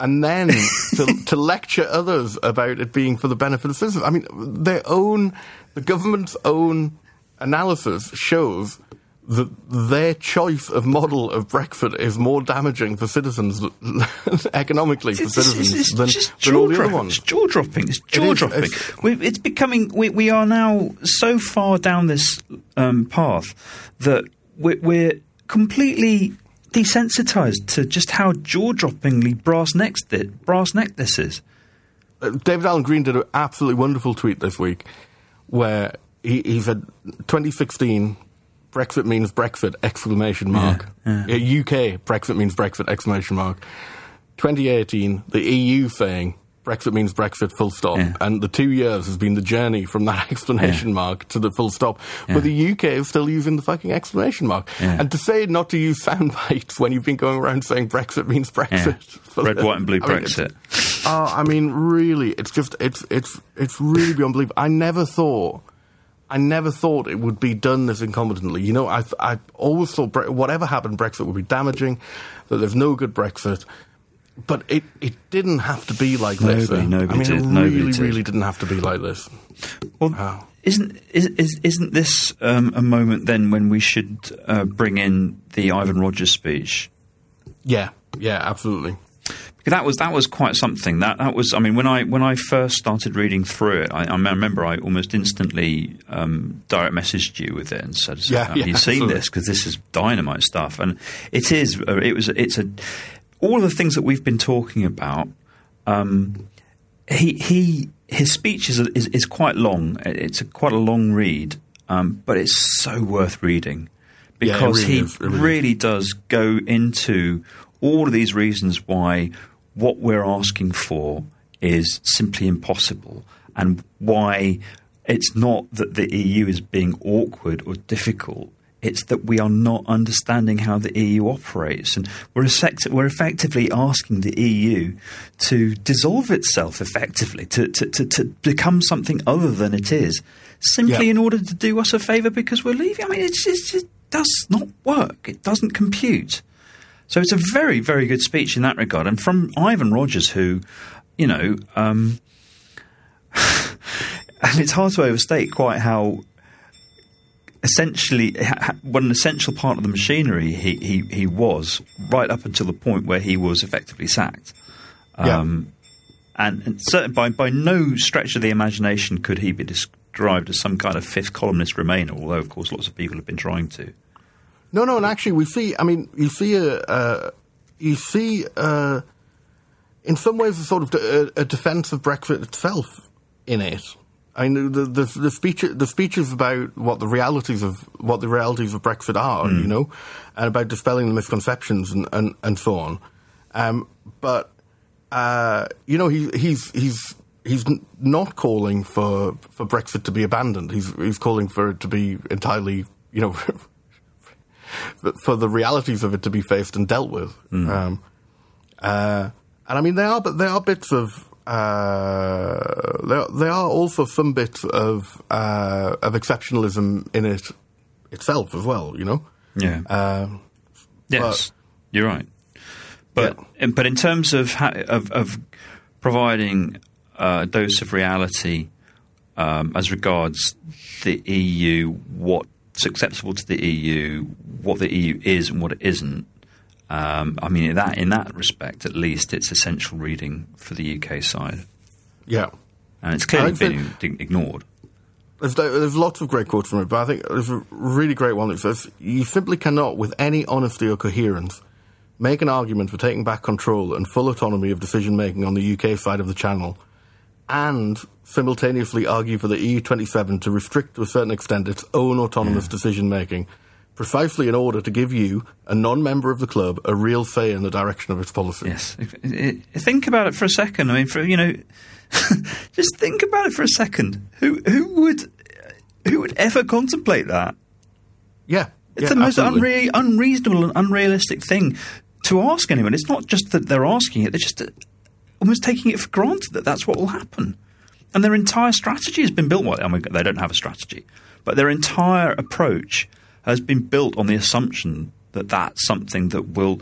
and then to, to lecture others about it being for the benefit of citizens. I mean, their own, the government's own analysis shows that their choice of model of Brexit is more damaging for citizens economically for It's, it's- citizens it's than, than all the other ones. It's jaw dropping. It's jaw dropping. It's- It's becoming. We, we are now so far down this um, path that we're, we're completely desensitized to just how jaw droppingly brass necked brass necked this is. Uh, David Allen Green did an absolutely wonderful tweet this week where he, he said 2016 Brexit means Brexit exclamation mark. yeah. Uh, UK Brexit means Brexit exclamation mark. 2018 the EU saying Brexit means Brexit, full stop. Yeah. And the two years has been the journey from that exclamation Yeah. mark to the full stop. Yeah. But the UK is still using the fucking exclamation mark. Yeah. And to say not to use sound bites when you've been going around saying Brexit means Brexit. Red, white, and blue I mean, Brexit. Oh, I mean, really, it's just it's it's it's really beyond belief. I never thought, I never thought it would be done this incompetently. You know, I I always thought Bre- whatever happened, Brexit would be damaging. That there's no good Brexit, but it it didn't have to be like this. Nobody- eh? nobody I mean, did, it nobody really, did. really didn't have to be like this. Well, Oh. isn't is, is, isn't this um, a moment then when we should uh, bring in the Ivan Rogers speech? Yeah, yeah, absolutely. That was that was quite something. That that was. I mean, when I when I first started reading through it, I, I remember I almost instantly um, direct messaged you with it and said, Yeah, "Have yeah, you seen absolutely. this? Because this is dynamite stuff." And it is. uh, It was. It's a. All of the things that we've been talking about. Um, he he his speech is, is is quite long. It's a, quite a long read, um, but it's so worth reading Yeah, because really he is, really really does go into all of these reasons why what we're asking for is simply impossible and why it's not that the EU is being awkward or difficult. It's that we are not understanding how the EU operates, and we're, effect- we're effectively asking the EU to dissolve itself effectively, to, to, to, to become something other than it is, simply Yeah. in order to do us a favour because we're leaving. I mean, it's just, it does not work. It doesn't compute. So it's a very, very good speech in that regard. And from Ivan Rogers, who, you know, um, and it's hard to overstate quite how essentially ha- ha- what an essential part of the machinery he, he, he was right up until the point where he was effectively sacked. Yeah. Um, and, and certain, by, by no stretch of the imagination could he be described as some kind of fifth columnist Remainer, although, of course, lots of people have been trying to. No, no, and actually, we see. I mean, you see a, uh, you see, uh, in some ways, a sort of a, a defence of Brexit itself in it. I mean, the the the speech the speeches about what the realities of what the realities of Brexit are, you know, and about dispelling the misconceptions and and, and so on. Um, but uh, you know, he, he's he's he's not calling for for Brexit to be abandoned. He's he's calling for it to be entirely, you know. but for the realities of it to be faced and dealt with. Um, uh, and I mean, there are, but there are bits of. Uh, there, there are also some bits of uh, of exceptionalism in it itself as well. You know. Yeah. Uh, Yes, you're right. But in, but in terms of ha- of, of providing a dose of reality um, as regards the EU, what's acceptable to the EU, what the EU is and what it isn't. Um, I mean, in that in that respect, at least, it's essential reading for the UK side, yeah. and it's clearly been ig- ignored. There's, there's lots of great quotes from it, but I think there's a really great one that says, You simply cannot, with any honesty or coherence, make an argument for taking back control and full autonomy of decision making on the UK side of the channel, and simultaneously argue for the EU27 to restrict to a certain extent its own autonomous decision making, precisely in order to give you, a non member of the club, a real say in the direction of its policy. Yes. If- i- i- Think about it for a second. I mean, for you know, just think about it for a second. Who who would who would ever contemplate that? Yeah. It's yeah, the most unre- unreasonable and unrealistic thing to ask anyone. It's not just that they're asking it; they're just almost taking it for granted that that's what will happen. And their entire strategy has been built. Well, I mean, they don't have a strategy, but their entire approach has been built on the assumption that that's something that will.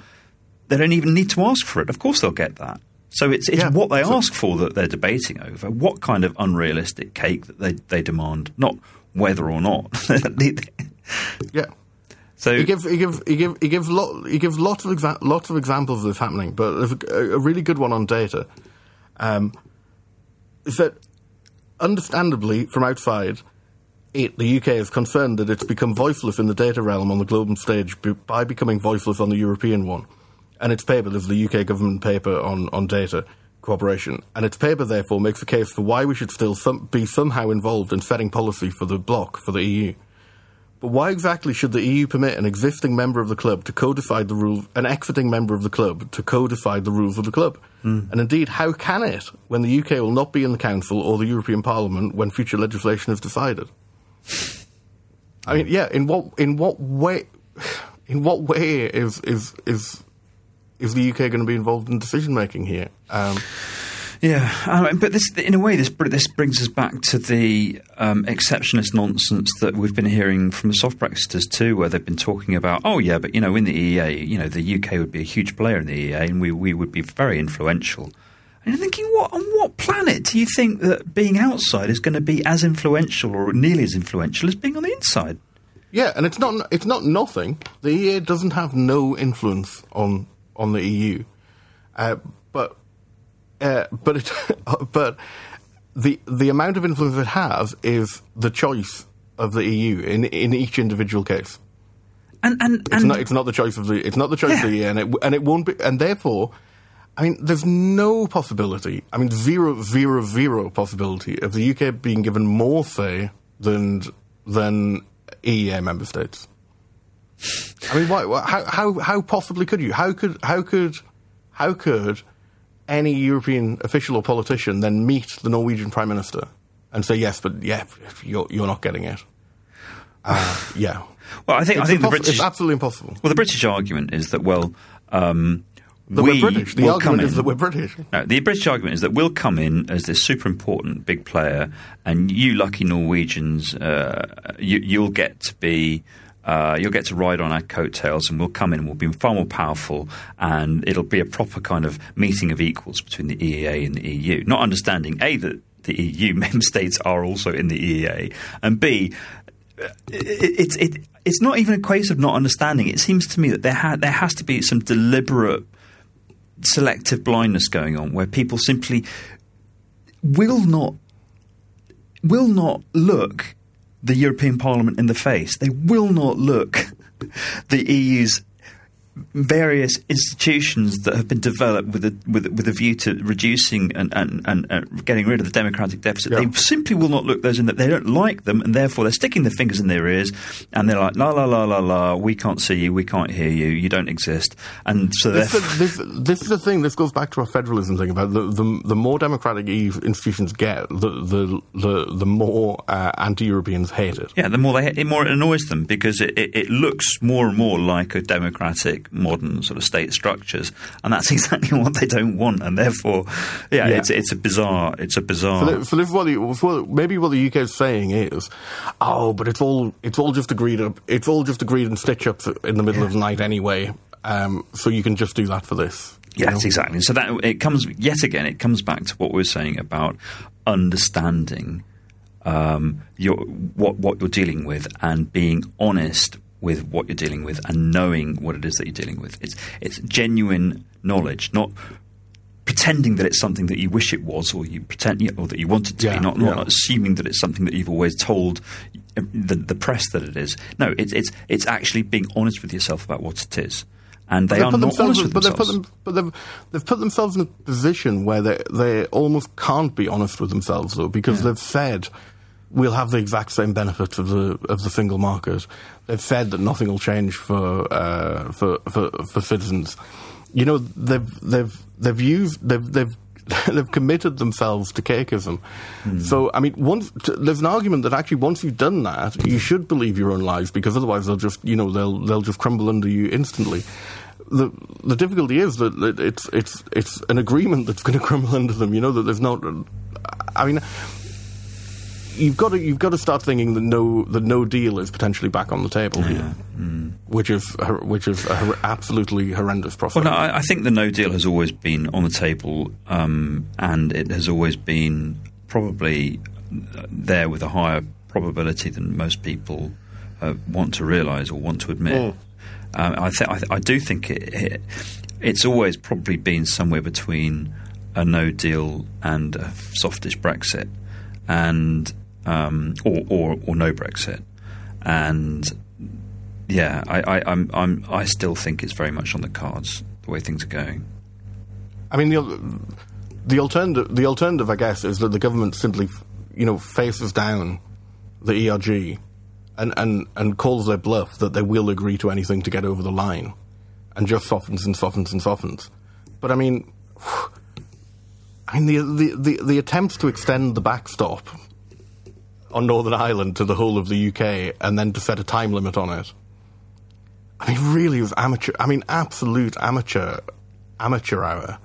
They don't even need to ask for it. Of course, they'll get that. So it's it's Yeah. what they So- ask for that they're debating over. What kind of unrealistic cake that they they demand, not whether or not. Yeah. So He gives he gives he gives he gives lot he gives lots of exa- of examples of this happening, but a, a really good one on data. Um, is that understandably from outside, it the UK is concerned that it's become voiceless in the data realm on the global stage by becoming voiceless on the European one, and its paper is the UK government paper on on data cooperation, and its paper therefore makes a case for why we should still some, be somehow involved in setting policy for the bloc for the EU. But why exactly should the EU permit an existing member of the club to codify the rules, an exiting member of the club to codify the rules of the club? And indeed, how can it when the UK will not be in the Council or the European Parliament when future legislation is decided? I mean, yeah, in what in what way in what way is is is is the UK going to be involved in decision making here? Um, Yeah, um, but this, in a way, this this brings us back to the um, exceptionalist nonsense that we've been hearing from the soft Brexiters too, where they've been talking about, oh yeah, but you know, in the EEA, you know, the UK would be a huge player in the EEA, and we we would be very influential. And you're thinking, what on what planet do you think that being outside is going to be as influential or nearly as influential as being on the inside? Yeah, and it's not it's not nothing. The EEA doesn't have no influence on on the EU, uh, uh, but it, but the the amount of influence it has is the choice of the EU in in each individual case. And and It's not it's not the choice of the it's not the choice of the Yeah. EA, and it and it won't be, and therefore. I mean, there's no possibility. I mean, zero, zero, zero possibility of the UK being given more say than than EEA member states. I mean, why, why, how, how, how possibly could you? How could, how could, how could any European official or politician then meet the Norwegian prime minister and say yes, but yeah, you're you're not getting it? Uh, yeah. well, I think I It's, think the British it's absolutely impossible. well, the British argument is that well. Um, That we we're British. The will come argument is that we're British. No, the British argument is that we'll come in as this super important big player, and you lucky Norwegians, uh, you, you'll get to be. Uh, you'll get to ride on our coattails, and we'll come in and we'll be far more powerful, and it'll be a proper kind of meeting of equals between the EEA and the EU. Not understanding a that the EU member states are also in the EEA, and b it, it's it, it's not even a case of not understanding. It seems to me that there ha- there has to be some deliberate selective blindness going on where people simply will not will not look the European Parliament in the face. They will not look the EU's various institutions that have been developed with a with, with a view to reducing and, and, and uh, getting rid of the democratic deficit. Yeah. They simply will not look those in that they don't like them, and therefore they're sticking their fingers in their ears, and they're like la la la la la. We can't see you, we can't hear you, you don't exist, and so This, this, this is the thing. This goes back to our federalism thing about the the, the more democratic institutions get, the the the, the more uh, anti-Europeans hate it. Yeah, the more they, the more it annoys them because it, it, it looks more and more like a democratic, modern sort of state structures, and that's exactly what they don't want. And therefore, yeah, Yeah. it's it's a bizarre, it's a bizarre. So, thi- so this is what, the, maybe what the UK is saying is, oh, but it's all it's all just agreed up. It's all just agreed and stitch ups in the middle of the night anyway. Um, so you can just do that for this. Yes, know? exactly. So that it comes yet again. It comes back to what we were saying about understanding um, your what what you're dealing with and being honest with what you're dealing with and knowing what it is that you're dealing with. It's it's genuine knowledge, not pretending that it's something that you wish it was or you pretend or that you want it to Yeah, be. Not not assuming that it's something that you've always told uh, the, the press that it is. No, it's it's it's actually being honest with yourself about what it is. And they They've are not honest with but they've put themselves. them, but they've they've put themselves in a position where they they almost can't be honest with themselves though because they've said we'll have the exact same benefits of the of the single market. They've said that nothing will change for uh, for, for for citizens. You know they've they've they've used they've they've they've committed themselves to cakeism. So I mean, once t- there's an argument that actually once you've done that, you should believe your own lies because otherwise they'll just you know they'll they'll just crumble under you instantly. The the difficulty is that that it's it's it's an agreement that's going to crumble under them. You know that there's not. I mean, you've got to you've got to start thinking that no the no deal is potentially back on the table here, which is which is absolutely horrendous prospect. Well, no, I, I think the No Deal has always been on the table, um, and it has always been probably uh, there with a higher probability than most people uh, want to realise or want to admit. Um, I, th- I, th- I do think it, it, it's always probably been somewhere between a No Deal and a softish Brexit, and um, or, or or no Brexit, and yeah, I, I, I'm, I'm, I still think it's very much on the cards the way things are going. I mean, the the alternative the alternative, I guess, is that the government simply, you know, faces down the ERG and, and, and calls their bluff that they will agree to anything to get over the line, and just softens and softens and softens. But I mean, I mean the the, the, the attempts to extend the backstop on Northern Ireland to the whole of the UK and then to set a time limit on it. I mean, really, it was amateur. I mean, absolute amateur, amateur hour.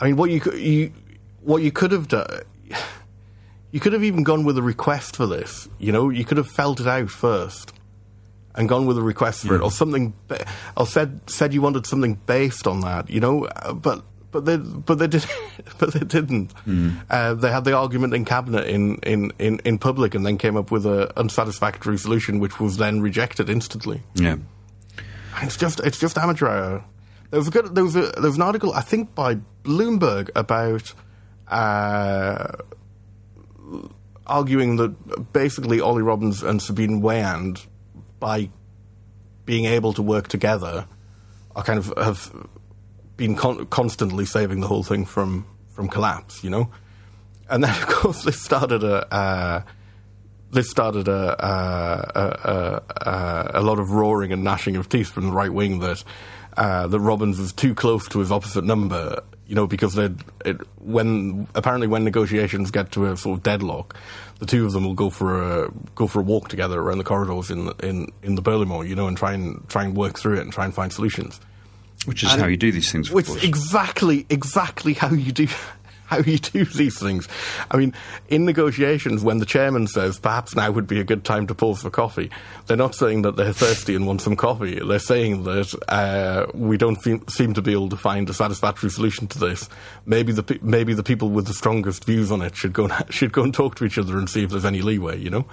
I mean, what you could you what you could have done. You could have even gone with a request for this. You know, you could have felt it out first and gone with a request for it, or something, or said said you wanted something based on that. You know, uh, but but they but they did but they didn't. Uh, they had the argument in cabinet in, in, in, in public, and then came up with a unsatisfactory solution, which was then rejected instantly. Yeah. And It's just it's just amateur hour. There was a good there was a there was an article I think by Bloomberg about uh, arguing that basically Ollie Robbins and Sabine Weyand by being able to work together are kind of have been con- constantly saving the whole thing from from collapse, you know. And then of course this started a. Uh, this started a, a, a, a, a lot of roaring and gnashing of teeth from the right wing that uh, that Robbins was too close to his opposite number. You know, because they when apparently when negotiations get to a sort of deadlock, the two of them will go for a go for a walk together around the corridors in in in the Berlaymont. You know, and try and try and work through it and try and find solutions. Which is And how you do these things, Which exactly, exactly how you do how you do these things. I mean, in negotiations, when the chairman says perhaps now would be a good time to pause for coffee, they're not saying that they're thirsty and want some coffee. They're saying that uh, we don't seem, seem to be able to find a satisfactory solution to this. Maybe the pe- maybe the people with the strongest views on it should go and, should go and talk to each other and see if there's any leeway. You know.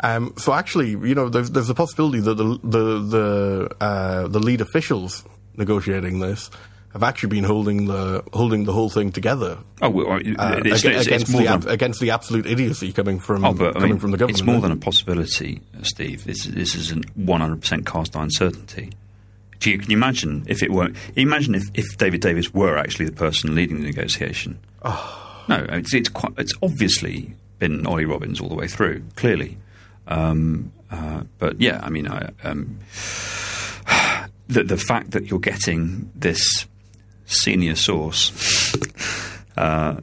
Um, so actually, you know, there's, there's a possibility that the the the, uh, the lead officials negotiating this have actually been holding the holding the whole thing together oh, well, uh, it's, ag- it's, against it's more the than against the absolute idiocy coming from Oh, but coming mean, from the government. it's more than a possibility, Steve. This, this is a 100% cast iron certainty. Do you, can you imagine if it were? Imagine if, if David Davis were actually the person leading the negotiation. Oh. No, it's it's, quite, it's obviously been Ollie Robbins all the way through, clearly. Um, uh, but yeah, I mean, I, um, the the fact that you're getting this senior source uh,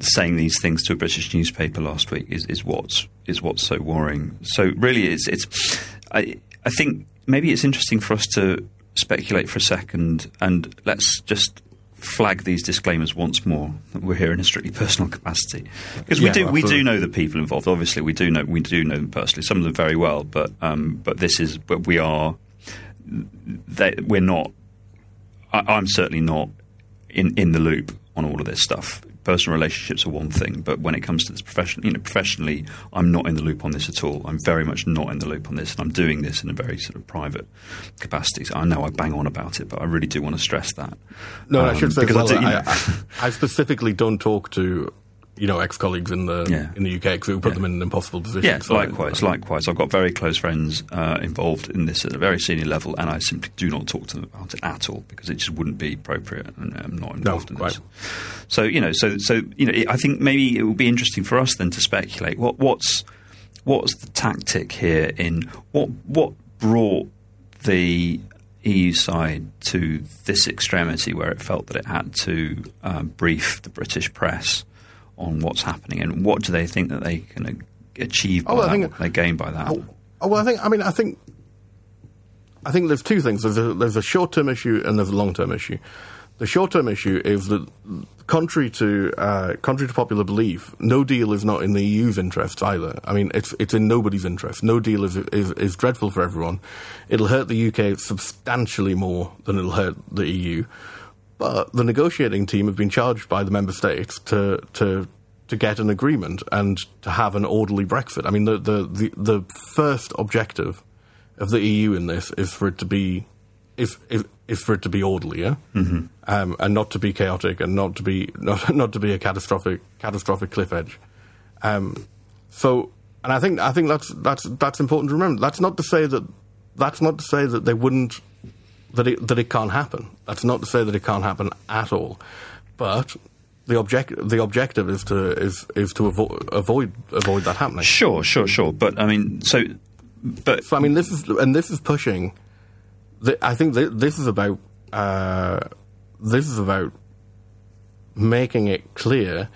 saying these things to a British newspaper last week is, is what's is what's so worrying. So really, it's it's. I I think maybe it's interesting for us to speculate for a second and let's just flag these disclaimers once more that we're here in a strictly personal capacity because we Yeah, do we do know the people involved obviously we do know we do know them personally some of them very well but um, but this is but we are they, we're not I, I'm certainly not in, in the loop on all of this stuff. Personal relationships are one thing, but when it comes to this profession, you know, professionally, I'm not in the loop on this at all. I'm very much not in the loop on this, and I'm doing this in a very sort of private capacity. So I know I bang on about it, but I really do want to stress that. No, I Um, should say as because well, I do- you I, know- I, I specifically don't talk to you know ex colleagues in the Yeah. in the UK because it would put Yeah. them in an impossible position. Yeah, So I- likewise, likewise. I've got very close friends uh, involved in this at a very senior level, and I simply do not talk to them about it at all because it just wouldn't be appropriate, and I'm not involved in quite. this. So you know, so so you know, I think maybe it would be interesting for us then to speculate what what's what's the tactic here in what what brought the EU side to this extremity where it felt that it had to um, brief the British press on what's happening and what do they think that they can achieve by Oh, I that, think- what they gain by that. Oh, oh, well, I think. I mean, I think. I think there's two things. There's a there's a short term issue and there's a long term issue. The short term issue is that, contrary to uh, contrary to popular belief, no deal is not in the EU's interests either. I mean, it's it's in nobody's interest. No deal is is, is dreadful for everyone. It'll hurt the UK substantially more than it'll hurt the EU. But the negotiating team have been charged by the member states to to to get an agreement and to have an orderly Brexit. I mean, the the the, the first objective of the EU in this is for it to be is is, is for it to be orderly, yeah, mm-hmm. um, and not to be chaotic and not to be not not to be a catastrophic catastrophic cliff edge. Um, so, and I think I think that's that's that's important to remember. That's not to say that that's not to say that they wouldn't that it that it can't happen. That's not to say that it can't happen at all, but the object the objective is to is is to avo- avoid avoid that happening. Sure, sure, sure. But I mean, so but So I mean, this is and this is pushing. th I think th- this is about uh, this is about making it clear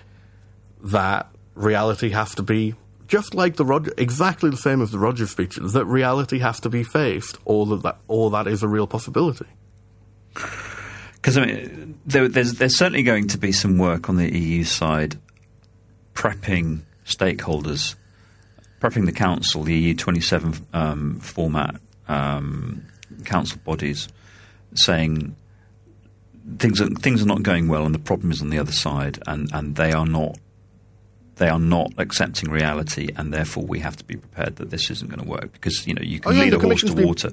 that reality has to be just like the Rod- exactly the same as the Rogers speech. That reality has to be faced, or that, that or that is a real possibility. Because I mean, there, there's there's certainly going to be some work on the EU side, prepping stakeholders, prepping the council, the EU 27 um, format um, council bodies, saying things are things are not going well, and the problem is on the other side, and, and they are not they are not accepting reality, and therefore we have to be prepared that this isn't going to work because you know you can Oh, yeah, lead a horse to been- water,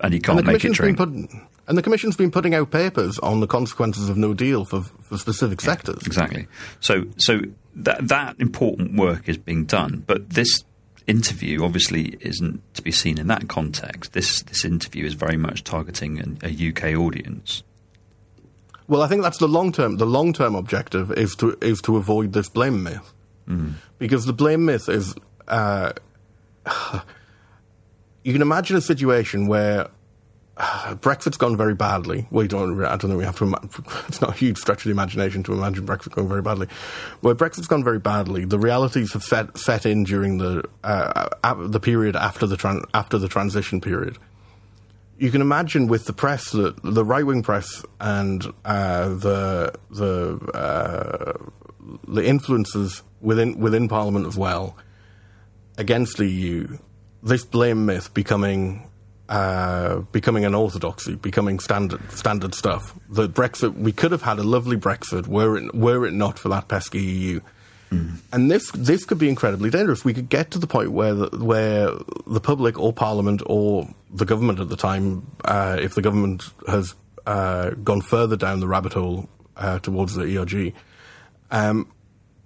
and you can't the make it drink. put, and the commission's been putting out papers on the consequences of No Deal for for specific sectors. Exactly. So, so that that important work is being done, but this interview obviously isn't to be seen in that context. This this interview is very much targeting a, a UK audience. Well, I think that's the long term. The long term objective is to is to avoid this blame myth, because the blame myth is. Uh, you can imagine a situation where uh, Brexit's gone very badly. We don't. I don't know. We have to. ima- It's not a huge stretch of the imagination to imagine Brexit going very badly. Where Brexit's gone very badly, the realities have set set in during the uh, the period after the tran- after the transition period you can imagine with the press, the, the right wing press, and uh, the the uh, the influences within within Parliament as well against the EU, this blame myth becoming uh, becoming an orthodoxy, becoming standard standard stuff. The Brexit, we could have had a lovely Brexit were it were it not for that pesky EU. And this this could be incredibly dangerous. We could get to the point where the, where the public or Parliament or the government at the time, uh, if the government has uh, gone further down the rabbit hole uh, towards the ERG, um,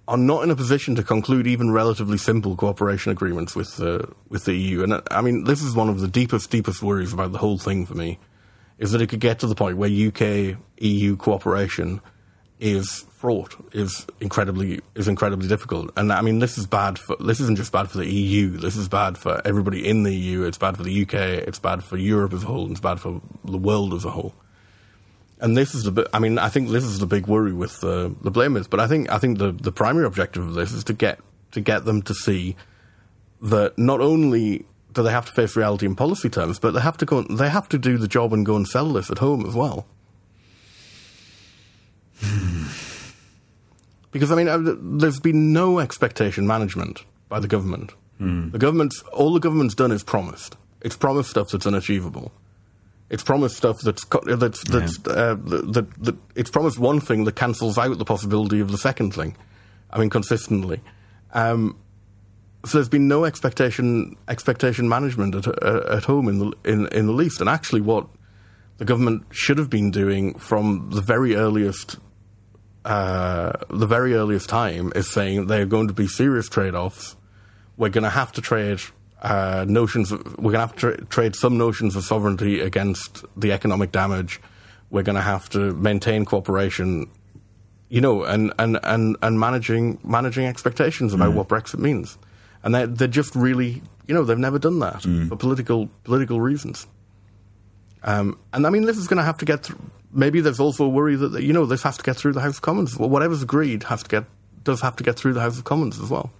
are not in a position to conclude even relatively simple cooperation agreements with the with the EU. And uh, I mean, this is one of the deepest deepest worries about the whole thing for me, is that it could get to the point where UK EU cooperation is fraught, is incredibly is incredibly difficult. And I mean, this is bad for this isn't just bad for the EU. This is bad for everybody in the EU. It's bad for the UK. It's bad for Europe as a whole. And it's bad for the world as a whole. And this is the. I mean, I think this is the big worry with uh, the the blame is. But I think I think the the primary objective of this is to get to get them to see that not only do they have to face reality in policy terms, but they have to go. They have to do the job and go and sell this at home as well. Hmm. Because I mean, uh, there's been no expectation management by the government. Hmm. The government's all the government's done is promised. It's promised stuff that's unachievable. It's promised stuff that's that's that's uh, that, that, that it's promised one thing that cancels out the possibility of the second thing. I mean, consistently. Um, so there's been no expectation expectation management at, uh, at home in the in, in the least. And actually, what the government should have been doing from the very earliest uh, the very earliest time is saying there are going to be serious trade-offs. We're going to have to trade uh, notions. Of, we're going to have to tra- trade some notions of sovereignty against the economic damage. We're going to have to maintain cooperation, you know, and and, and, and managing managing expectations about what Brexit means. And they're, they're just really, you know, they've never done that for political political reasons. Um, and I mean, this is going to have to get through. Maybe there's also a worry that you know this has to get through the House of Commons. Well, whatever's agreed has to get does have to get through the House of Commons as well.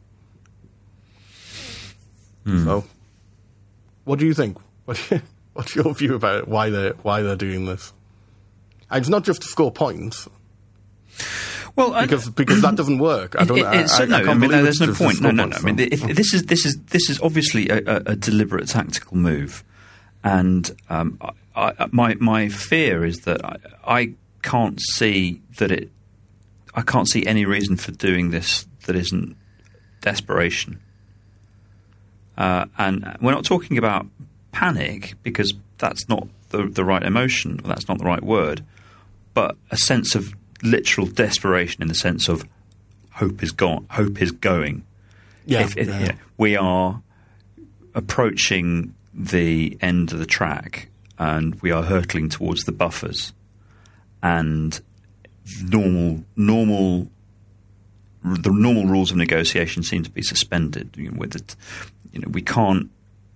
So, what do you think? What, what's your view about it? Why they why they're doing this? And it's not just to score points Well, I- because because that doesn't work. I don't. It- it's- I, no, I I mean, believe there's no point. No, no, no. I mean, if, this is this is this is obviously a, a, a deliberate tactical move, and um, I, I, my my fear is that I, I can't see that it. I can't see any reason for doing this that isn't desperation. Uh, and we're not talking about panic because that's not the, the right emotion, or that's not the right word, but a sense of literal desperation in the sense of hope is gone, hope is going. yeah, If- if- yeah. you know, we are approaching the end of the track and we are hurtling towards the buffers and normal normal the normal rules of negotiation seem to be suspended you know, with it, you know we can't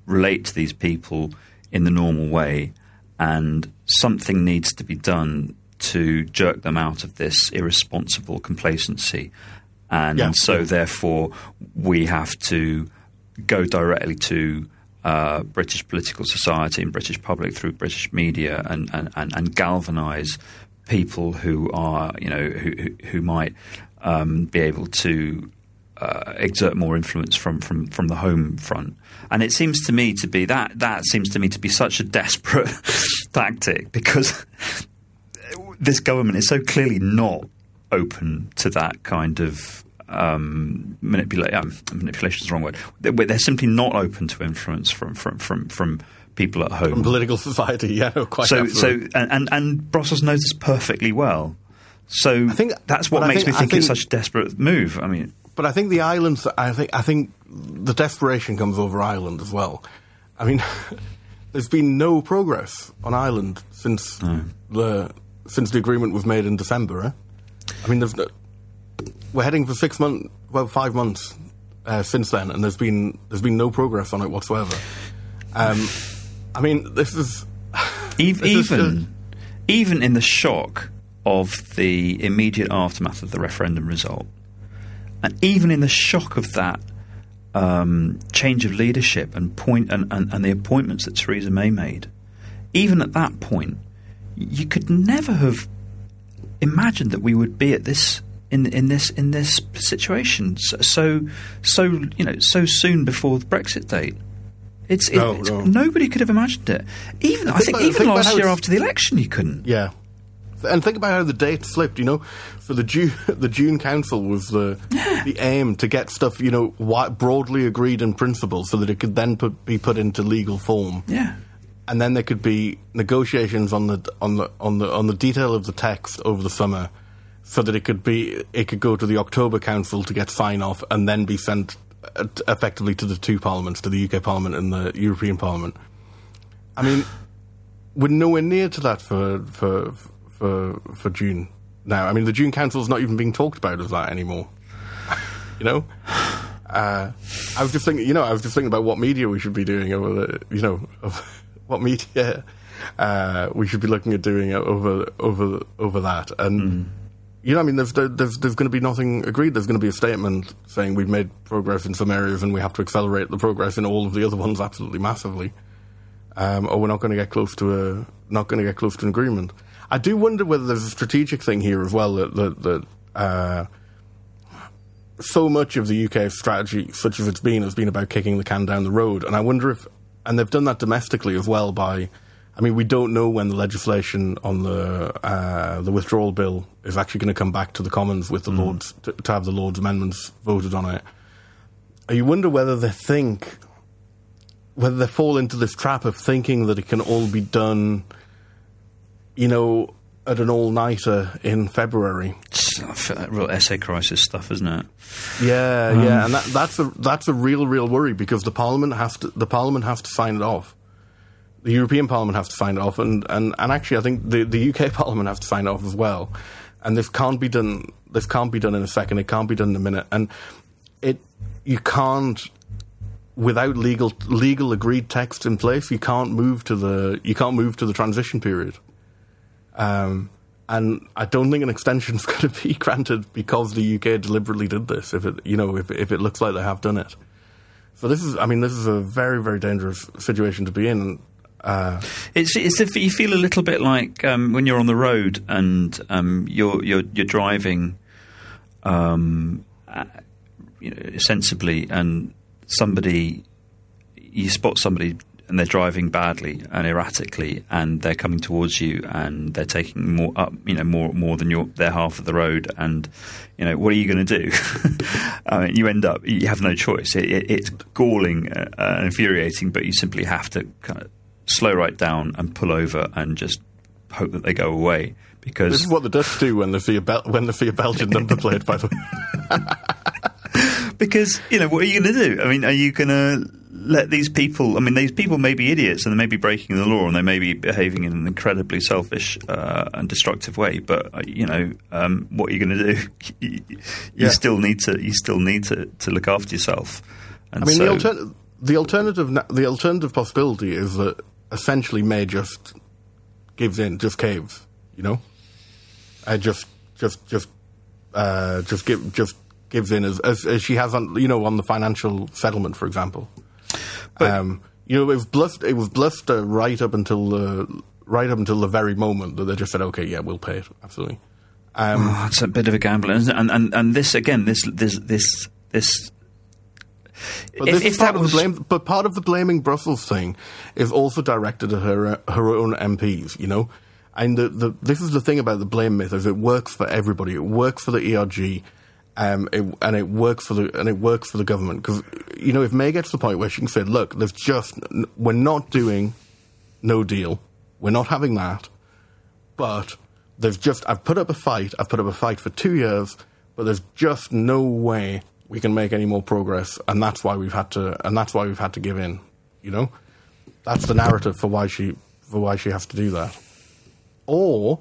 relate to these people in the normal way, and something needs to be done to jerk them out of this irresponsible complacency. And Yeah. so, therefore, we have to go directly to uh, British political society and British public through British media and, and, and, and galvanise people who are, you know, who, who, who might um, be able to uh, exert more influence from, from, from the home front. And it seems to me to be that that seems to me to be such a desperate tactic because this government is so clearly not open to that kind of um, um, manipulation is the wrong word. They're, they're simply not open to influence from from from, from people at home. From political society, yeah, quite so absolutely. so and, and Brussels knows this perfectly well. So I think- that's what I makes think- me I think, it's such a desperate move. I mean, But I think the islands. I think. I think the desperation comes over Ireland as well. I mean, there's been no progress on Ireland since the since the agreement was made in December. Eh? I mean, there's no, we're heading for six months, well, five months uh, since then, and there's been there's been no progress on it whatsoever. Um, I mean, this is Ev- This is even even in the shock of the immediate aftermath of the referendum result, and even in the shock of that um, change of leadership and point and, and, and the appointments that Theresa May made, even at that point, you could never have imagined that we would be at this in in this in this situation so so, you know so soon before the Brexit date. It's, it- No, it's- no. nobody could have imagined it. Even I think think even think last year after the election, you couldn't. Yeah, and think about how the date slipped. You know, for the June the June Council was the the aim to get stuff you know broadly agreed in principle, so that it could then put, be put into legal form. Yeah. and then there could be negotiations on the on the on the on the detail of the text over the summer, so that it could be it could go to the October Council to get sign off, and then be sent uh, effectively to the two parliaments, to the UK Parliament and the European Parliament. I mean, we're nowhere near to that for for for for June now. I mean, the June Council is not even being talked about as that anymore. you know. Uh, I was just thinking, you know, I was just thinking about what media we should be doing over the, you know, what media uh, we should be looking at doing over over over that. And you know, I mean, there's there's there's going to be nothing agreed. There's going to be a statement saying we've made progress in some areas and we have to accelerate the progress in all of the other ones absolutely massively, um, or we're not going to get close to a not going to get close to an agreement. I do wonder whether there's a strategic thing here as well that that. that uh, so much of the UK strategy, such as it's been, has been about kicking the can down the road. And I wonder if, and they've done that domestically as well by, I mean, we don't know when the legislation on the uh, the withdrawal bill is actually going to come back to the Commons with the Lords to, to have the Lords amendments voted on it. You wonder whether they think, whether they fall into this trap of thinking that it can all be done, you know, at an all nighter in February. It's I feel like real essay crisis stuff, isn't it? Yeah, Um, yeah, and that, that's a that's a real, real worry because the parliament has to the parliament has to sign it off. The European Parliament has to sign it off, and, and, and actually, I think the, the UK Parliament has to sign it off as well. And this can't be done. This can't be done in a second. It can't be done in a minute. And it you can't without legal legal agreed text in place. You can't move to the you can't move to the transition period. Um, and I don't think an extension is going to be granted because the UK deliberately did this. If it, you know, if if it looks like they have done it, so this is, I mean, this is a very very dangerous situation to be in. Uh, It's, it's if you feel a little bit like um, when you're on the road and um, you're you're you're driving, um, uh, you know, sensibly, and somebody you spot somebody and they're driving badly and erratically, and they're coming towards you and they're taking more up, you know, more more than your their half of the road, and you know, what are you going to do? I mean, you end up you have no choice. It, it, it's galling uh, and infuriating, but you simply have to kind of slow right down and pull over and just hope that they go away because this is what the Dutch do when the see a Bel- when they see a Belgian number plate. By the way, because you know what are you going to do? I mean, are you going to let these people? I mean, these people may be idiots and they may be breaking the law and they may be behaving in an incredibly selfish uh, and destructive way. But uh, you know, um, what are you going to do? you Yeah. still need to you still need to, to look after yourself. And I mean, so, the, alter- the alternative the alternative possibility is that essentially May just gives in, just caves, you know, uh, just just just uh, just give just gives in as, as as she has on you know on the financial settlement, for example. Um, you know, it was bluffed. It was bluffed uh, right up until the right up until the very moment that they just said, "Okay, yeah, we'll pay it." Absolutely. Um, Oh, it's a bit of a gamble? And and, and this again, this this this this. But if, if is part that of was the blame, but part of the blaming Brussels thing is also directed at her uh, her own MPs. You know, and the, the this is the thing about the blame myth is it works for everybody. It works for the ERG, um, it, and it works for the and it works for the government. Because you know if May gets to the point where she can say, look, there's just we're not doing no deal, we're not having that, but there's just I've put up a fight. I've put up a fight for two years, but there's just no way we can make any more progress, and that's why we've had to and that's why we've had to give in. You know, that's the narrative for why she for why she has to do that, or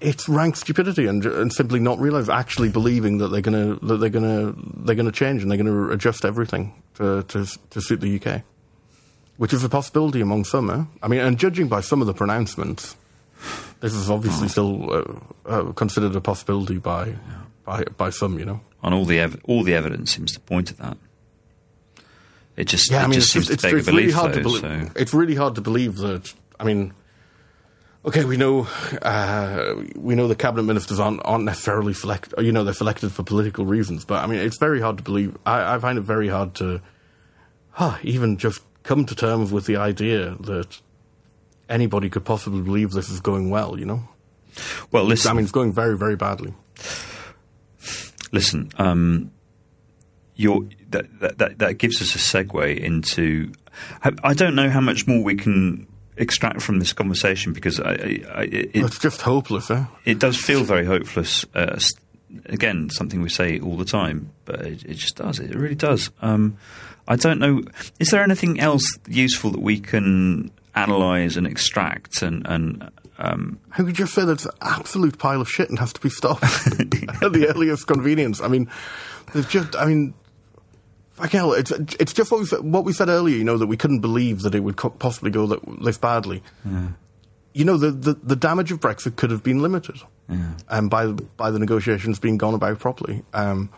it's rank stupidity and, and simply not realize actually believing that they're gonna that they're gonna they're gonna change and they're gonna adjust everything to to, to suit the UK, which is a possibility among some. Eh? I mean, and judging by some of the pronouncements, this is obviously still uh, uh, considered a possibility by by by some. You know. and all the ev- all the evidence seems to point to that. It just Yeah, it I mean, just it's, seems it's, to beg it's really hard though. to believe. so. It's really hard to believe that. I mean, okay, we know uh, we know the cabinet ministers aren't aren't necessarily select. You know, they're selected for political reasons. But I mean, it's very hard to believe. I, I find it very hard to huh, even just come to terms with the idea that anybody could possibly believe this is going well. You know, Well, listen, I mean, it's going very, very badly. listen. Um, you're, that, that that gives us a segue into. I don't know how much more we can extract from this conversation because I, I, it, It's just hopeless, eh? it does feel very hopeless. Uh, again, something we say all the time, but it, it just does. It really does. Um, I don't know. Is there anything else useful that we can analyze and extract and and um, How could you just say that's an absolute pile of shit and has to be stopped at the earliest convenience? I mean, there's just, I mean, hell, it's it's just what we said, what we said earlier. You know that we couldn't believe that it would co- possibly go that, this badly. You know the, the the damage of Brexit could have been limited, um, by by the negotiations being gone about properly. Um,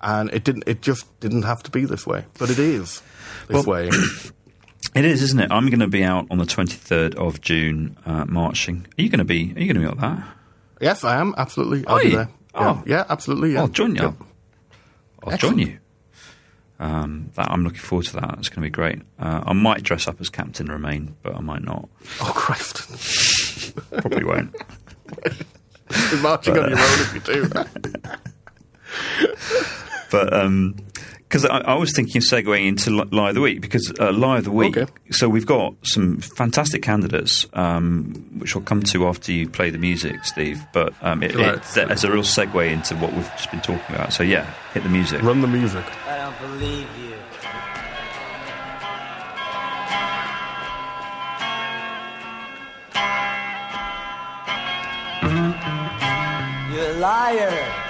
and it didn't. It just didn't have to be this way, but it is this Well- way. It is, isn't it? I'm going to be out on the 23rd of June uh, marching. Are you going to be? Are you going to be at that? yes, I am absolutely. I'll Are be you? there. Oh. Yeah, yeah, absolutely. Yeah. I'll join you. I'll Excellent. join you. Um, that, I'm looking forward to that. It's going to be great. Uh, I might dress up as Captain Remain, but I might not. Oh Christ! Probably won't. You're marching on your own if you do. But because I, I was thinking of segueing into Lie of the Week because uh, Lie of the Week. Okay. So we've got some fantastic candidates, um, which I'll come to after you play the music, Steve. But um, it, Right. it's, it's a real segue into what we've just been talking about. So yeah, hit the music. Run the music. I don't believe you. You're a liar.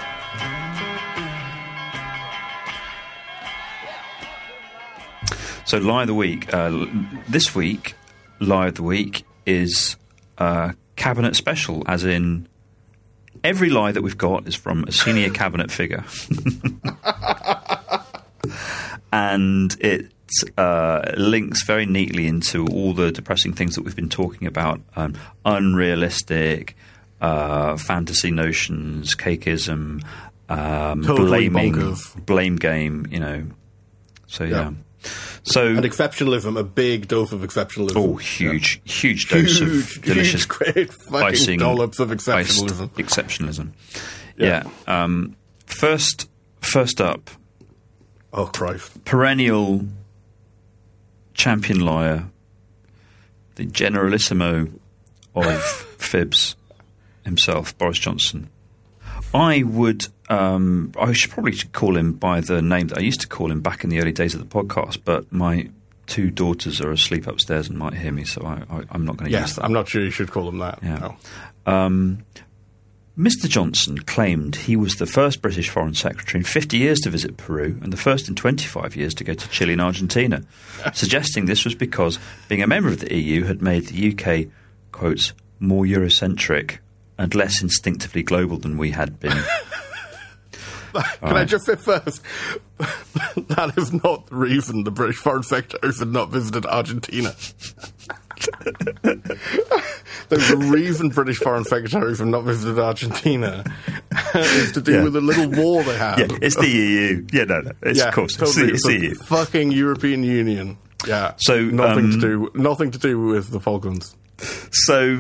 So lie of the week. Uh, this week, lie of the week is uh, cabinet special, as in every lie that we've got is from a senior cabinet figure, and it uh, links very neatly into all the depressing things that we've been talking about: um, unrealistic. Uh, fantasy notions, cakeism, um, Totally blaming, bonkers. blame game, you know. So yeah. Yeah. So And exceptionalism, a big dose of exceptionalism. oh, huge, huge dose Huge, of delicious huge, great fucking icing, dollops of exceptionalism. exceptionalism. Yeah. Yeah. Um, first, first up, Oh Christ! perennial champion liar, the generalissimo of fibs himself, Boris Johnson. I would. Um, I should probably call him by the name that I used to call him back in the early days of the podcast, but my two daughters are asleep upstairs and might hear me, so I, I'm not going to use Yes, that. I'm not sure you should call him that. Yeah. No. Um, Mr. Johnson claimed he was the first British Foreign Secretary in 50 years to visit Peru and the first in 25 years to go to Chile and Argentina, suggesting this was because being a member of the EU had made the UK, quotes, more Eurocentric and less instinctively global than we had been. Can I just say first, that is not the reason the British Foreign Secretary had not visited Argentina. There's a reason British Foreign Secretaries have not visited Argentina. it's to do Yeah. with a little war they have. yeah, it's the EU. Yeah, no, no. It's, Yeah, of course, totally. it's, the, It's the the EU. fucking European Union. Yeah. So, nothing to um, do nothing to do with the Falklands. So,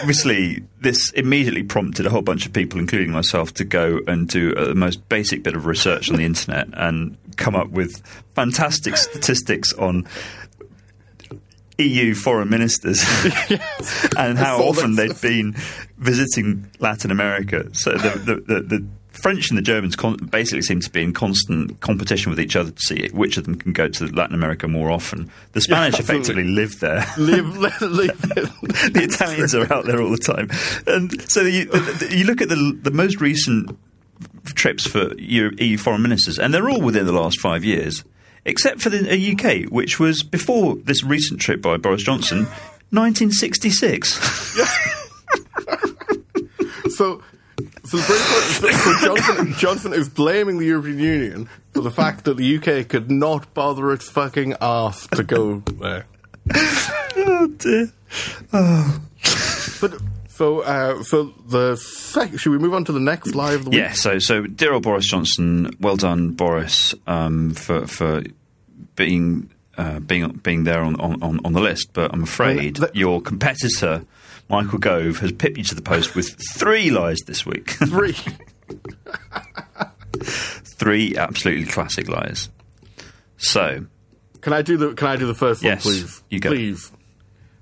obviously, this immediately prompted a whole bunch of people, including myself, to go and do uh, the most basic bit of research on the internet and come up with fantastic statistics on EU foreign ministers and how often they'd been visiting Latin America. So the the, the, the French and the Germans con- basically seem to be in constant competition with each other to see which of them can go to Latin America more often. The Spanish absolutely. effectively live there Live, live, live the Italians are out there all the time, and so you, you look at the the most recent trips for EU foreign ministers, and they're all within the last five years, except for the uh, UK, which was before this recent trip by Boris Johnson, 1966. So, so, the British, so, so Johnson, Johnson is blaming the European Union for the fact that the UK could not bother its fucking arse to go there. oh dear. But so, uh, so the sec- should we move on to the next live of the week? Yeah, so so dear old Boris Johnson, well done, Boris, um, for for being uh, being being there on, on, on the list. But I'm afraid Well, that- your competitor, Michael Gove, has pipped you to the post with three lies this week. Three. three absolutely classic lies. So Can I do the Can I do the first Yes, one, please? you go. Please.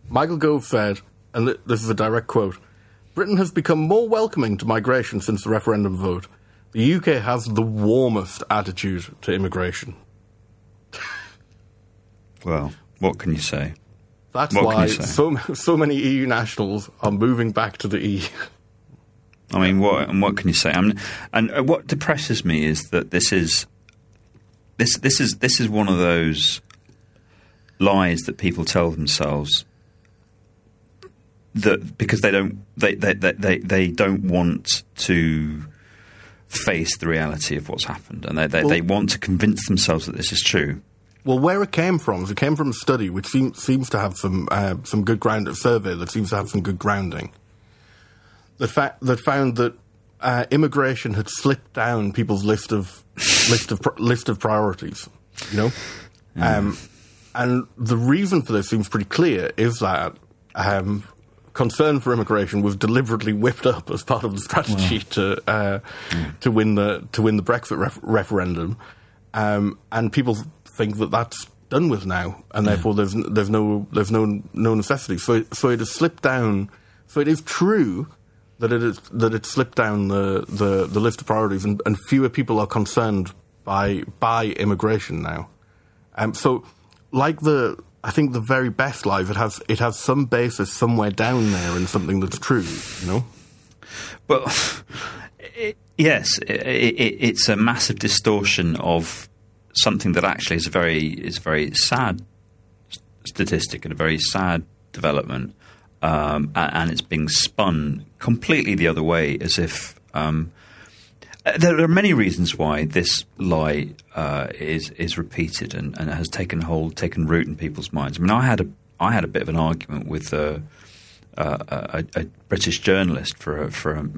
Michael Gove said, and this is a direct quote: "Britain has become more welcoming to migration since the referendum vote. The UK has the warmest attitude to immigration. well, what can you say? That's What why so so many EU nationals are moving back to the EU." I mean, what and what can you say? I mean, and uh, what depresses me is that this is this this is this is one of those lies that people tell themselves that because they don't they they they, they, they don't want to face the reality of what's happened, and they they, Well- they want to convince themselves that this is true. Well, where it came from is it came from a study which seems seems to have some uh, some good ground, a survey that seems to have some good grounding. That fa- that found that uh, immigration had slipped down people's list of list of pr- list of priorities. You know, um, and the reason for this seems pretty clear: is that um, concern for immigration was deliberately whipped up as part of the strategy to uh, to win the to win the Brexit ref- referendum, um, and people think that that's done with now, and therefore there's there's no there's no no necessity. So it, so it has slipped down. So it is true that it is that it slipped down the, the, the list of priorities, and, and fewer people are concerned by by immigration now. Um, so, like the, I think the very best life, it has it has some basis somewhere down there in something that's true. You know, But it, yes, it, it, it's a massive distortion of something that actually is a very is a very sad statistic and a very sad development, um, a- and, it's being spun completely the other way, as if. Um, there are many reasons why this lie uh, is is repeated and, and has taken hold, taken root in people's minds. I mean, I had a I had a bit of an argument with uh, uh, a, a British journalist for a, for a,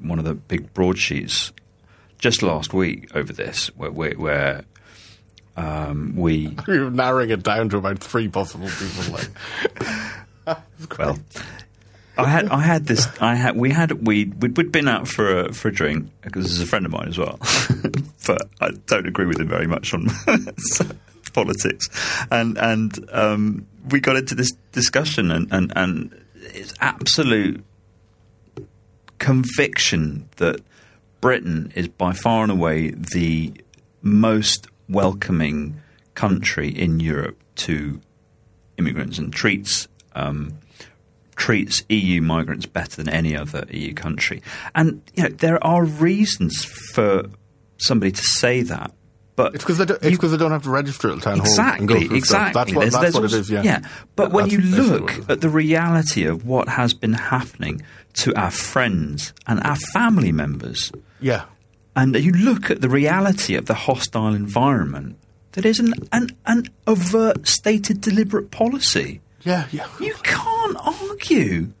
one of the big broadsheets just last week over this, where, where, where um, we you're narrowing it down to about three possible people. Like, well, I had I had this I had we had we we'd, we'd been out for a for a drink because this is a friend of mine as well, but I don't agree with him very much on politics, and and um, we got into this discussion and and and it's absolute conviction that Britain is by far and away the most welcoming country in Europe to immigrants and treats um, treats EU migrants better than any other EU country. And you know, there are reasons for somebody to say that, but It's because they, don't- you- they don't have to register at the town hall. and go Exactly, exactly. That's what, There's- that's there's what also- it is, yeah. But when you look at the reality of what has been happening to our friends and our family members, Yeah. and you look at the reality of the hostile environment, that is an, an, an overt, stated, deliberate policy. Yeah, yeah. You can't argue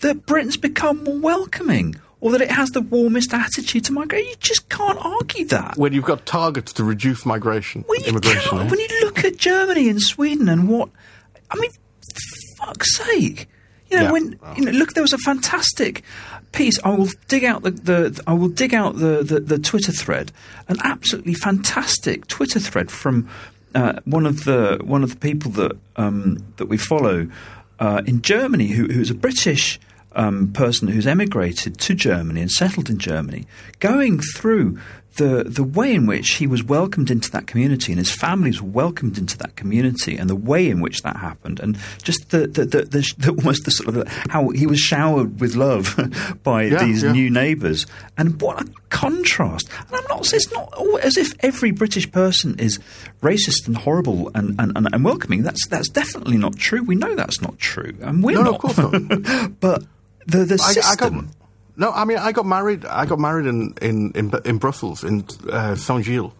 that Britain's become more welcoming or that it has the warmest attitude to migration. You just can't argue that. When you've got targets to reduce migration, you immigration. eh? When you look at Germany and Sweden and what, I mean, fuck's sake. You know, Yeah. when you know, look, there was a fantastic piece. I will dig out the, the I will dig out the, the, the Twitter thread, an absolutely fantastic Twitter thread from uh, one of the one of the people that um, that we follow uh, in Germany, who, who's a British um, person who's emigrated to Germany and settled in Germany, going through the the way in which he was welcomed into that community and his family was welcomed into that community and the way in which that happened and just the the, the, the, the almost the sort of how he was showered with love by Yeah, these yeah. new neighbours and what a contrast. And I'm not it's not as if every British person is racist and horrible and, and, and, and welcoming. That's that's definitely not true. We know that's not true. And we're No, no, not. of course not. but the the I, I system got, no, I mean, I got married. I got married in in in, in Brussels in uh, Saint Gilles,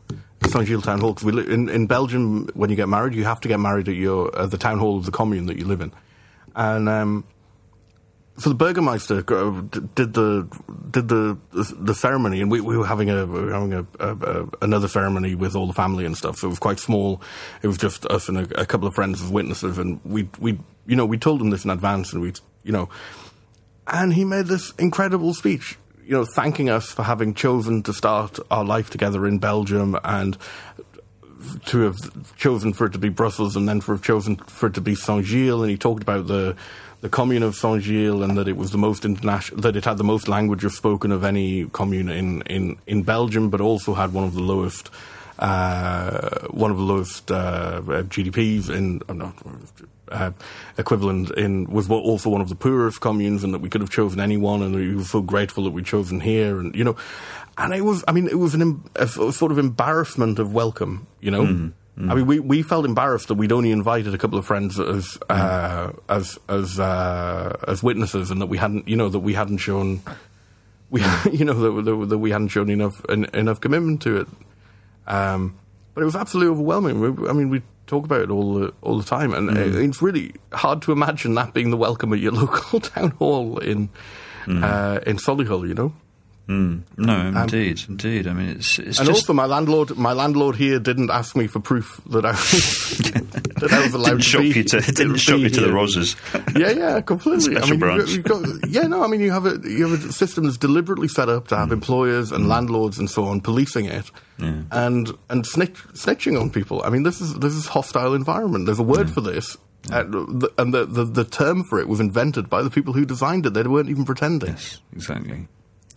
Saint Gilles town hall. 'Cause we li- in in Belgium, when you get married, you have to get married at your uh, the town hall of the commune that you live in, and. Um, so the Burgermeister did the did the the, the ceremony, and we, we were having a we were having a, a, a another ceremony with all the family and stuff. So it was quite small. It was just us and a, a couple of friends as witnesses, and we we you know we told them this in advance, and we you know, and he made this incredible speech. You know, thanking us for having chosen to start our life together in Belgium and to have chosen for it to be Brussels and then for have chosen for it to be Saint Gilles, and he talked about the the commune of Saint Gilles and that it was the most international, that it had the most languages spoken of any commune in, in, in Belgium, but also had one of the lowest uh, one of the lowest uh, GDPs in uh, not uh, equivalent in was wa- also one of the poorest communes, and that we could have chosen anyone, and we so grateful that we'd chosen here, and you know, and it was, I mean, it was an a, sort of embarrassment of welcome, you know. I mean, we, we felt embarrassed that we'd only invited a couple of friends as uh, as as uh, as witnesses, and that we hadn't, you know, that we hadn't shown, we you know that, that, that we hadn't shown enough en- enough commitment to it. Um, but it was absolutely overwhelming. We, I mean, we talk about it all the all the time, and Mm. uh, it's really hard to imagine that being the welcome at your local town hall in Mm. uh, in Solihull. You know. Mm. no um, indeed indeed I mean it's it's And just also, my landlord, my landlord here didn't ask me for proof that I was, that I was allowed didn't to shock be. you to didn't shock you to the roses Yeah, yeah, completely. Special I mean, branch. You've got, you've got, yeah, no, I mean, you have a you have a system that's deliberately set up to Mm. have employers and mm. landlords and so on policing it, and and snitch, snitching on people. I mean, this is this is hostile environment. There's a word for this. And, the, and the, the the term for it was invented by the people who designed it. They weren't even pretending. Yes, exactly.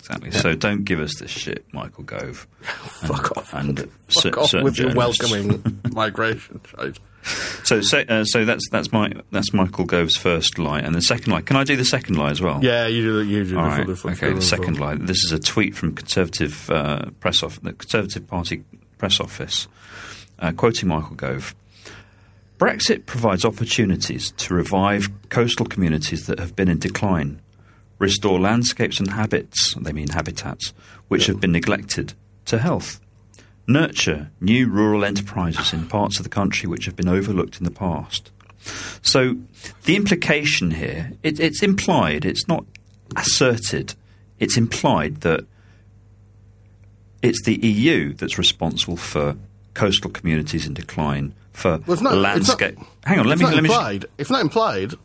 Exactly. So don't give us this shit, Michael Gove. Fuck off. And Fuck cer- off with your welcoming migration. Right? So, so, uh, so that's that's my that's Michael Gove's first lie, and the second lie. Can I do the second lie as well? Yeah, you do. You do. The right. sort of- sort of Okay. The second lie. This is a tweet from Conservative uh, press off the Conservative Party press office, uh, quoting Michael Gove. Brexit provides opportunities to revive coastal communities that have been in decline, restore landscapes and habits, they mean habitats, which have been neglected, to health, nurture new rural enterprises in parts of the country which have been overlooked in the past. So the implication here, it, it's implied, it's not asserted, it's implied that it's the EU that's responsible for coastal communities in decline, for Well, not- it's not- landscape. Hang on, let me let me. just- implied. It's not implied.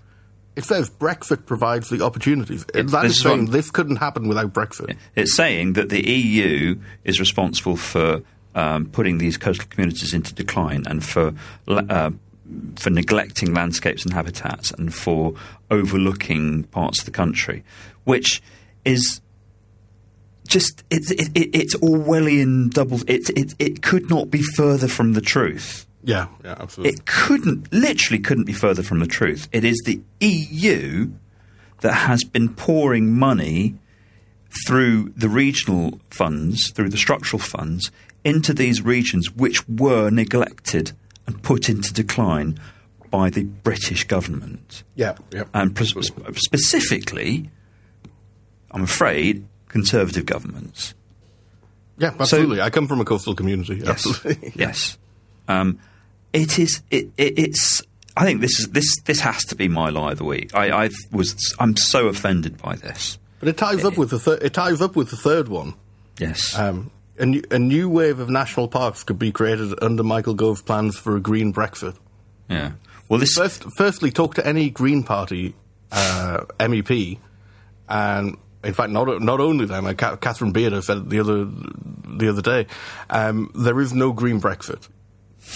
It says Brexit provides the opportunities. It- that is saying this couldn't happen without Brexit. It's saying that the EU is responsible for um, putting these coastal communities into decline and for uh, for neglecting landscapes and habitats and for overlooking parts of the country, which is just it's it, it, it's Orwellian double. It, it it could not be further from the truth. Yeah, yeah, absolutely. It couldn't, literally couldn't be further from the truth. It is the EU that has been pouring money through the regional funds, through the structural funds, into these regions which were neglected and put into decline by the British government. Yeah, yeah. And pres- specifically, I'm afraid, conservative governments. Yeah, absolutely. I come from a coastal community. Yes. Absolutely. yes. Um, it is. It, it, it's. I think this is this. This has to be my lie of the week. I, I was. I'm so offended by this. But it ties up with the thir- it ties up with the third one. Yes. Um, a, new, a new wave of national parks could be created under Michael Gove's plans for a green Brexit. yeah. Well, this. First, firstly, talk to any Green Party uh, MEP, and in fact, not not only them. Uh, Catherine Bearder said the other the other day. Um, there is no green Brexit.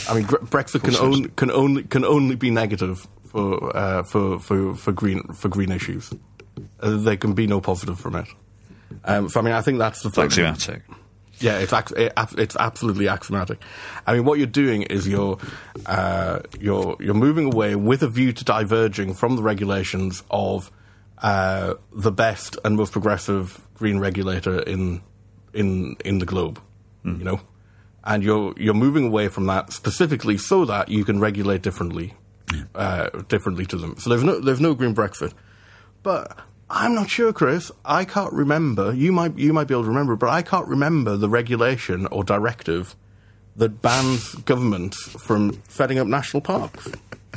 I mean, Brexit can only can only can only be negative for uh, for, for for green for green issues. Uh, there can be no positive from it. Um, so I mean, I think that's the It's axiomatic. yeah, it's ac- it, it's absolutely axiomatic. I mean, what you're doing is you're uh, you're you're moving away with a view to diverging from the regulations of uh, the best and most progressive green regulator in in in the globe. You know, and you're you're moving away from that specifically so that you can regulate differently uh, differently to them. So there's no there's no green Brexit, but. I'm not sure, Chris. I can't remember. You might you might be able to remember, but I can't remember the regulation or directive that bans governments from setting up national parks.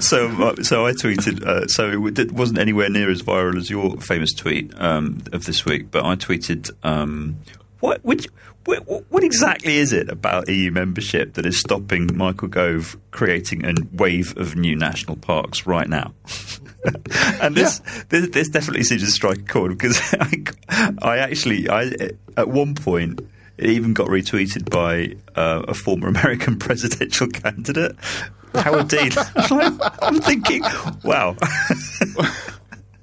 so, uh, so I tweeted. Uh, so it wasn't anywhere near as viral as your famous tweet um, of this week, but I tweeted. Um, what, which, what, what exactly is it about EU membership that is stopping Michael Gove creating a wave of new national parks right now? and this, this this definitely seems to strike a chord because I, I actually I at one point it even got retweeted by uh, a former American presidential candidate, Howard Dean. I'm thinking, wow.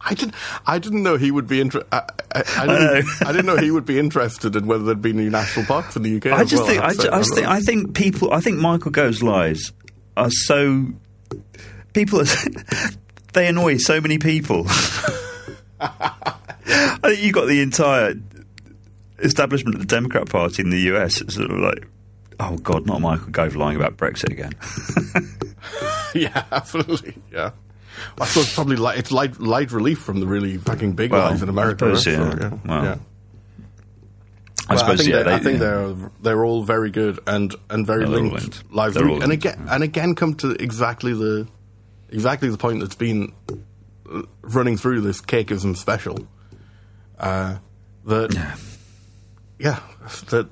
I didn't. I didn't know he would be interested. I, I, I, didn't, I didn't know he would be interested in whether there'd be new national parks in the UK. I just well, think I, I, just think I think people I think Michael Gove's lies are so people are, they annoy so many people. I think you got the entire establishment of the Democrat Party in the US it's sort of like oh god not Michael Gove lying about Brexit again. yeah, absolutely. Yeah. I suppose probably light, it's light, light relief from the really fucking big Well, in I America. suppose, right? yeah. So, Well, yeah. I Well, suppose think yeah, they, I think yeah. they're they're all very good and and very Yeah, linked, linked. lives They're and linked, again yeah. and again come to exactly the exactly the point that's been uh, running through this cakeism special. Uh, that Yeah. yeah, that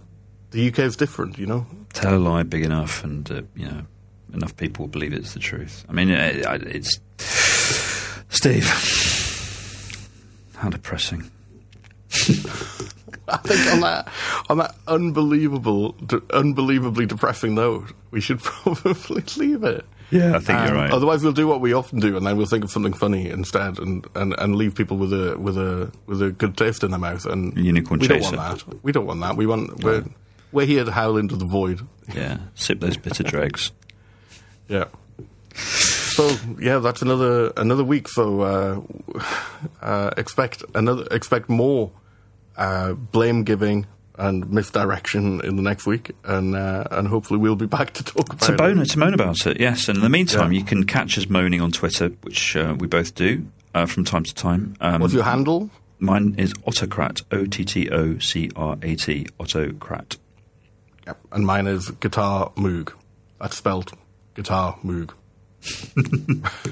the UK is different. You know, tell a lie big enough, and uh, you know enough people will believe it's the truth. I mean, it, it's Steve. How depressing. I think on that on that unbelievable, de- unbelievably depressing note, we should probably leave it. Yeah, I think you're Um, right. Otherwise, we'll do what we often do, and then we'll think of something funny instead, and, and, and leave people with a with a with a good taste in their mouth. And Unicorn we chaser. don't want that. We don't want that. We want we're we're here to howl into the void. Yeah, sip those bitter dregs. Yeah. So yeah, that's another another week. So uh, uh, expect another expect more uh, blame giving and misdirection in the next week, and uh, and hopefully we'll be back to talk about To it. moan, to moan about it, yes. And in the meantime, Yeah. you can catch us moaning on Twitter, which uh, we both do uh, from time to time. Um, What's your handle? Mine is Autocrat, O T T O C R A T, Ottocrat. Yep. And mine is Guitar Moog. That's spelled Guitar Moog.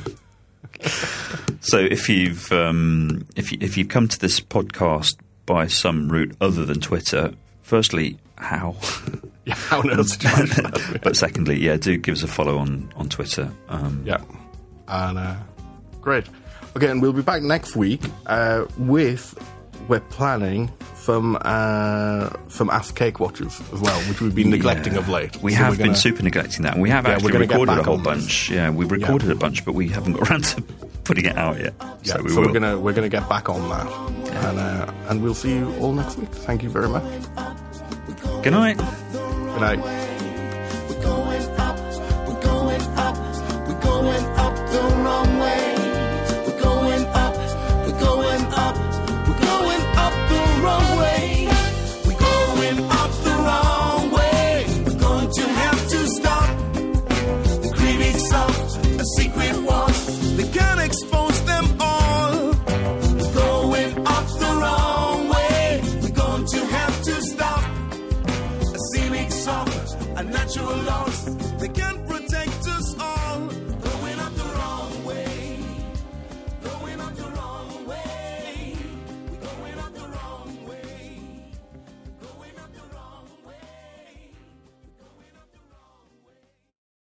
So if you've um, if you, if you've come to this podcast by some route other than Twitter, firstly, how? Yeah, how on earth did you but secondly, yeah, do give us a follow on on Twitter. Um, Yeah. And uh, great. Okay, and we'll be back next week uh, with we're planning from uh, some Ask Cake Watchers as well, which we've been neglecting yeah. of late. We So have we're been gonna- super neglecting that. We have Yeah, actually recorded a whole bunch. Yeah, we've recorded a bunch, but we haven't got around to putting it out yet. Yeah, so so, we will. we're gonna we're gonna get back on that, and uh, and we'll see you all next week. Thank you very much. Good night. Good night.